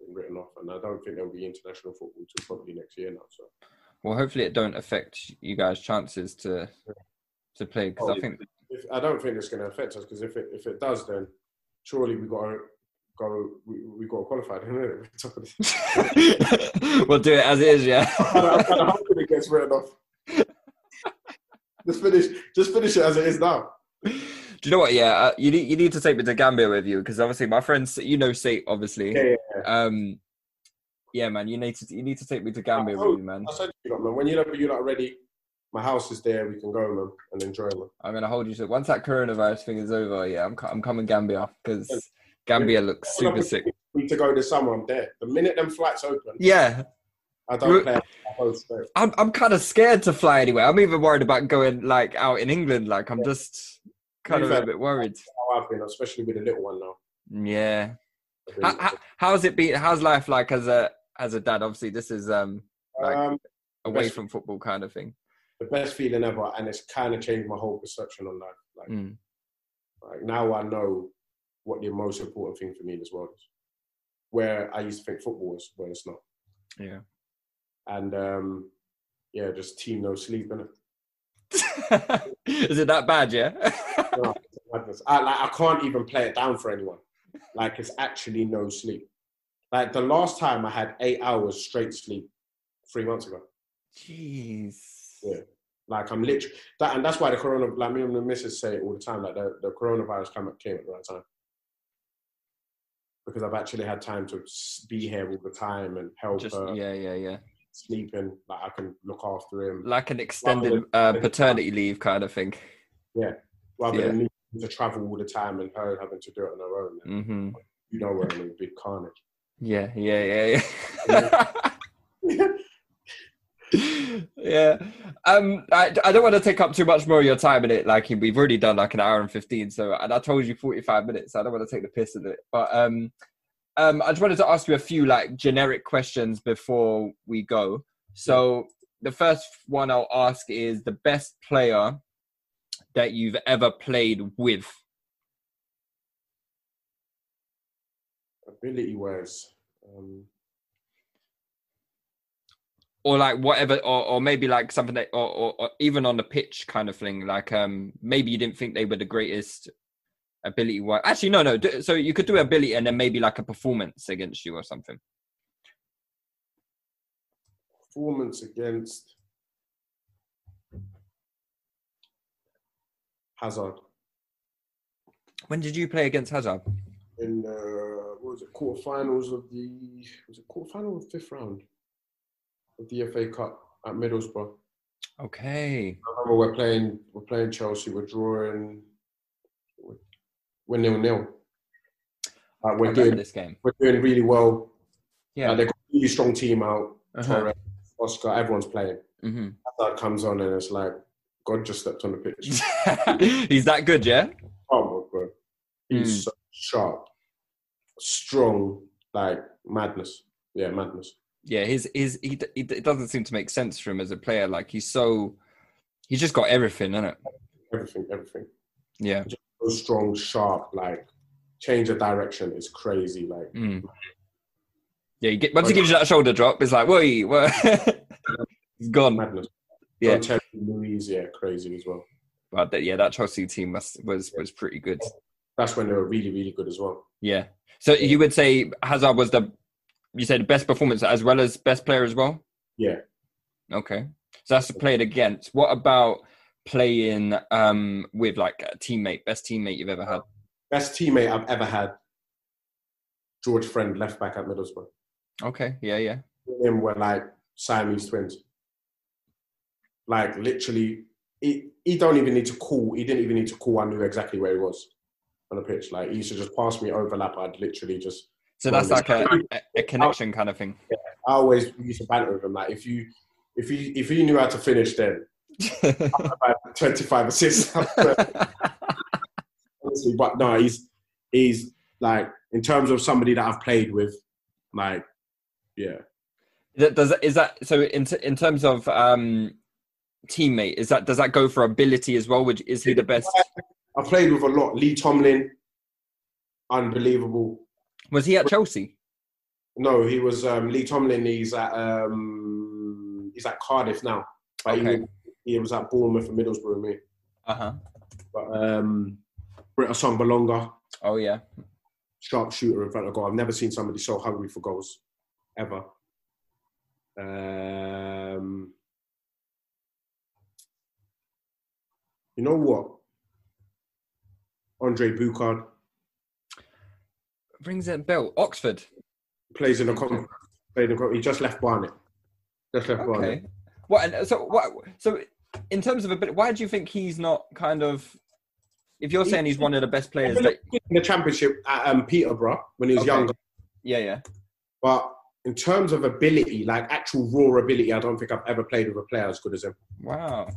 Speaker 3: been written off, and I don't think there'll be international football till probably next year now. So
Speaker 2: Well, hopefully it don't affect you guys' chances to to play because
Speaker 3: Oh,
Speaker 2: I think
Speaker 3: if, I don't think it's going to affect us because if it if it does, then surely we got to go. We, we got to qualify, it? (laughs) Top of the- (laughs)
Speaker 2: we'll do it as it is. Yeah.
Speaker 3: I'm kind of hoping it gets written off. (laughs) just finish, just finish it as it is now.
Speaker 2: Do you know what? Yeah, uh, you need you need to take me to Gambia with you because obviously my friends, you know, Sate obviously.
Speaker 3: Yeah, yeah,
Speaker 2: Um, yeah, man, you need to you need to take me to Gambia with you, man.
Speaker 3: I said you, lot, man, when you're you're not ready, my house is there. We can go, man, and enjoy, man.
Speaker 2: I'm gonna hold you to once that coronavirus thing is over. Yeah, I'm I'm coming Gambia because Gambia looks super sick.
Speaker 3: We to go this summer. I'm there. The minute them flights open,
Speaker 2: Yeah,
Speaker 3: I don't play. I go straight.
Speaker 2: I'm I'm kind of scared to fly anywhere. I'm even worried about going like out in England. Like I'm just kind of a bit worried.
Speaker 3: How I've been, especially with the little one now.
Speaker 2: Yeah. How, how, how's it been? How's life like as a as a dad? Obviously, this is um like
Speaker 3: Um,
Speaker 2: away from football kind of thing.
Speaker 3: the best feeling ever, and it's kind of changed my whole perception on life. Like,
Speaker 2: Mm.
Speaker 3: like now I know what the most important thing for me in this world is. Where I used to think football was, where it's not.
Speaker 2: Yeah.
Speaker 3: And um, yeah, just team no sleep in it. (laughs)
Speaker 2: is it that bad? Yeah.
Speaker 3: Madness. I like I can't even play it down for anyone. Like it's actually no sleep. Like the last time I had eight hours straight sleep, three months ago.
Speaker 2: Jeez.
Speaker 3: Yeah. Like I'm literally that, and that's why the corona. Like me and the missus say it all the time. Like the, the coronavirus came, came at the right time because I've actually had time to be here all the time and help
Speaker 2: Just
Speaker 3: her
Speaker 2: yeah, yeah, yeah.
Speaker 3: sleeping. Like I can look after him.
Speaker 2: Like an extended uh, paternity leave kind of thing.
Speaker 3: yeah, rather
Speaker 2: Yeah.
Speaker 3: than me to travel all the time and her having to do it on her own.
Speaker 2: hmm
Speaker 3: You know where I mean? Big carnage.
Speaker 2: Yeah, yeah, yeah, yeah. (laughs) yeah. Um, I, I don't want to take up too much more of your time in it. Like we've already done like an hour and fifteen. So, and I told you forty-five minutes. So I don't want to take the piss in it. But um, um, I just wanted to ask you a few like generic questions before we go. So the first one I'll ask is the best player that you've ever played with.
Speaker 3: Ability wise, um,
Speaker 2: or like whatever or, or maybe like something that or, or, or even on the pitch kind of thing like um maybe you didn't think they were the greatest ability wise. Actually no no do, so you could do ability and then maybe like a performance against you or something.
Speaker 3: Performance against Hazard.
Speaker 2: When did you play against hazard
Speaker 3: in uh, what was it quarterfinals of the was it quarterfinal or fifth round of the FA Cup at Middlesbrough.
Speaker 2: okay
Speaker 3: I remember we're playing we're playing Chelsea. We're drawing. We're nil nil. Like we're doing
Speaker 2: this game
Speaker 3: we're doing really well.
Speaker 2: yeah
Speaker 3: Like they've got a really strong team out.
Speaker 2: Uh-huh.
Speaker 3: Torres, Oscar, everyone's playing.
Speaker 2: hmm
Speaker 3: Hazard comes on and it's like God just stepped on the pitch. (laughs)
Speaker 2: he's that good yeah
Speaker 3: Oh my god, he's
Speaker 2: Mm.
Speaker 3: so sharp, strong, like madness. Yeah, madness.
Speaker 2: yeah his his he, he it doesn't seem to make sense for him as a player like he's so he's just got everything in it
Speaker 3: Everything, everything.
Speaker 2: yeah
Speaker 3: So strong, sharp, like change of direction is crazy. Like
Speaker 2: Mm. Yeah, you get, once he gives you that shoulder drop, it's like, whoa, (laughs) he's gone.
Speaker 3: madness.
Speaker 2: Yeah,
Speaker 3: Luiz, yeah, crazy as well.
Speaker 2: but that, yeah, that Chelsea team was was was pretty good.
Speaker 3: That's when they were really, really good as well.
Speaker 2: Yeah. So you would say Hazard was the you said best performance as well as best player as well.
Speaker 3: Yeah.
Speaker 2: Okay. So that's played against. What about playing um with like a teammate, best teammate you've ever had?
Speaker 3: Best teammate I've ever had. George Friend, left back at Middlesbrough.
Speaker 2: Okay. Yeah. Yeah.
Speaker 3: Him were like Siamese twins. Like literally, he, he don't even need to call. He didn't even need to call. I knew exactly where he was on the pitch. Like he used to just pass me overlap. I'd literally just.
Speaker 2: So that's like a, a, connection kind of thing.
Speaker 3: I always used to banter with him. Like if you, if you, if you knew how to finish, then (laughs) twenty-five assists. (laughs) Honestly, but no, he's he's like in terms of somebody that I've played with, like yeah,
Speaker 2: Does is that so? In in terms of um teammate, is that does that go for ability as well? Which is he the best?
Speaker 3: I've played with a lot. Lee Tomlin, unbelievable.
Speaker 2: Was he at Chelsea?
Speaker 3: No, he was um, Lee Tomlin. He's at um, he's at Cardiff now.
Speaker 2: Okay.
Speaker 3: he, he was at Bournemouth and Middlesbrough. Me,
Speaker 2: Uh huh.
Speaker 3: but um, Britt Assombalonga,
Speaker 2: Oh yeah.
Speaker 3: sharp shooter in front of goal. I've never seen somebody so hungry for goals ever. Um, you know what? Andre Boucaud
Speaker 2: Rings a bell. Oxford.
Speaker 3: plays in the con- played in con- He just left Barnet. Just left
Speaker 2: Okay.
Speaker 3: Barnet.
Speaker 2: What? And so what? So in terms of a bit, why do you think he's not kind of? If you're saying he's one of the best players, that
Speaker 3: in the championship at um, Peterborough when he was
Speaker 2: Okay.
Speaker 3: younger.
Speaker 2: yeah, yeah.
Speaker 3: But in terms of ability, like actual raw ability, I don't think I've ever played with a player as good as him.
Speaker 2: Wow,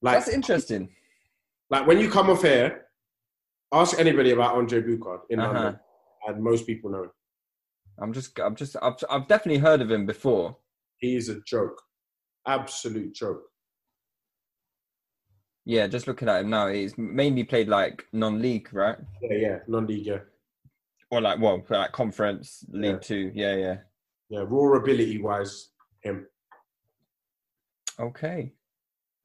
Speaker 3: Like,
Speaker 2: that's interesting.
Speaker 3: like when you come off here, ask anybody about Andre Boucaud in
Speaker 2: Uh-huh.
Speaker 3: London, and most people know him.
Speaker 2: I'm just, I'm just, I've, I've definitely heard of him before.
Speaker 3: He's a joke, absolute joke.
Speaker 2: Yeah, just looking at him now, he's mainly played like non-league, right?
Speaker 3: Yeah, yeah, non-league, yeah,
Speaker 2: Or like, well, like conference, League
Speaker 3: Yeah.
Speaker 2: Two. Yeah, yeah.
Speaker 3: yeah. Raw ability wise, him.
Speaker 2: Okay.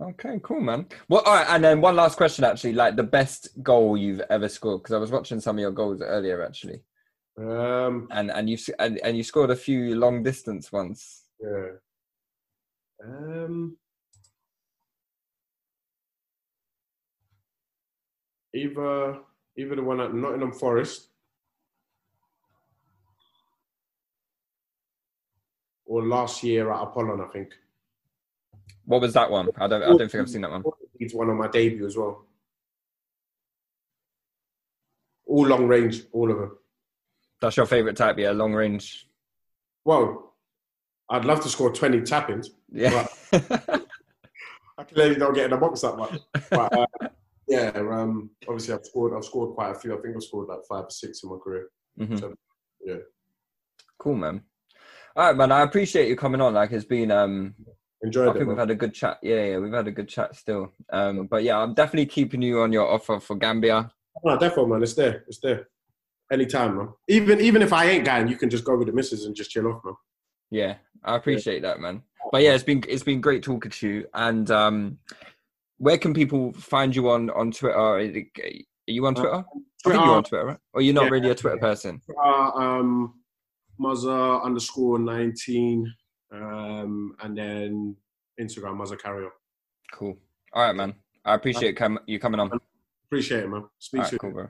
Speaker 2: Okay, cool, man. Well, all right, and then one last question, actually, like the best goal you've ever scored, because I was watching some of your goals earlier, actually,
Speaker 3: Um,
Speaker 2: and and you've and, and you scored a few long distance ones.
Speaker 3: yeah. Um, either either the one at Nottingham Forest or last year at Apollon, I think.
Speaker 2: What was that one? I don't, I don't think I've seen that one.
Speaker 3: It's one on my debut as well. All long range, all of them.
Speaker 2: That's your favorite type, yeah, long range.
Speaker 3: Well, I'd love to score 20 tap-ins.
Speaker 2: Yeah. (laughs)
Speaker 3: I clearly don't get in the box that much. But uh, yeah, um, obviously I've scored. I've scored quite a few. I think I've scored like five or six in my career.
Speaker 2: Mhm.
Speaker 3: So, yeah,
Speaker 2: Cool, man. All right, man. I appreciate you coming on. Like, it's been um,
Speaker 3: enjoyed
Speaker 2: I
Speaker 3: it.
Speaker 2: think we've
Speaker 3: man.
Speaker 2: had a good chat. Yeah, yeah, we've had a good chat still. Um, but yeah, I'm definitely keeping you on your offer for Gambia.
Speaker 3: No, definitely, man. It's there. It's there. Anytime, man. Even even if I ain't going, you can just go with the missus and just chill off, man.
Speaker 2: Yeah, I appreciate that, man. But yeah, it's been it's been great talking to you. And um, where can people find you on on Twitter? Are you on Twitter? I think you're on Twitter, right? Or you're not
Speaker 3: Yeah.
Speaker 2: really a Twitter person?
Speaker 3: Uh, um, Muzza underscore nineteen, um, and then Instagram Muzza Carayol.
Speaker 2: Cool. All right, man. I appreciate com- you coming on.
Speaker 3: Appreciate it, man. Speak
Speaker 2: right,
Speaker 3: soon.
Speaker 2: cool,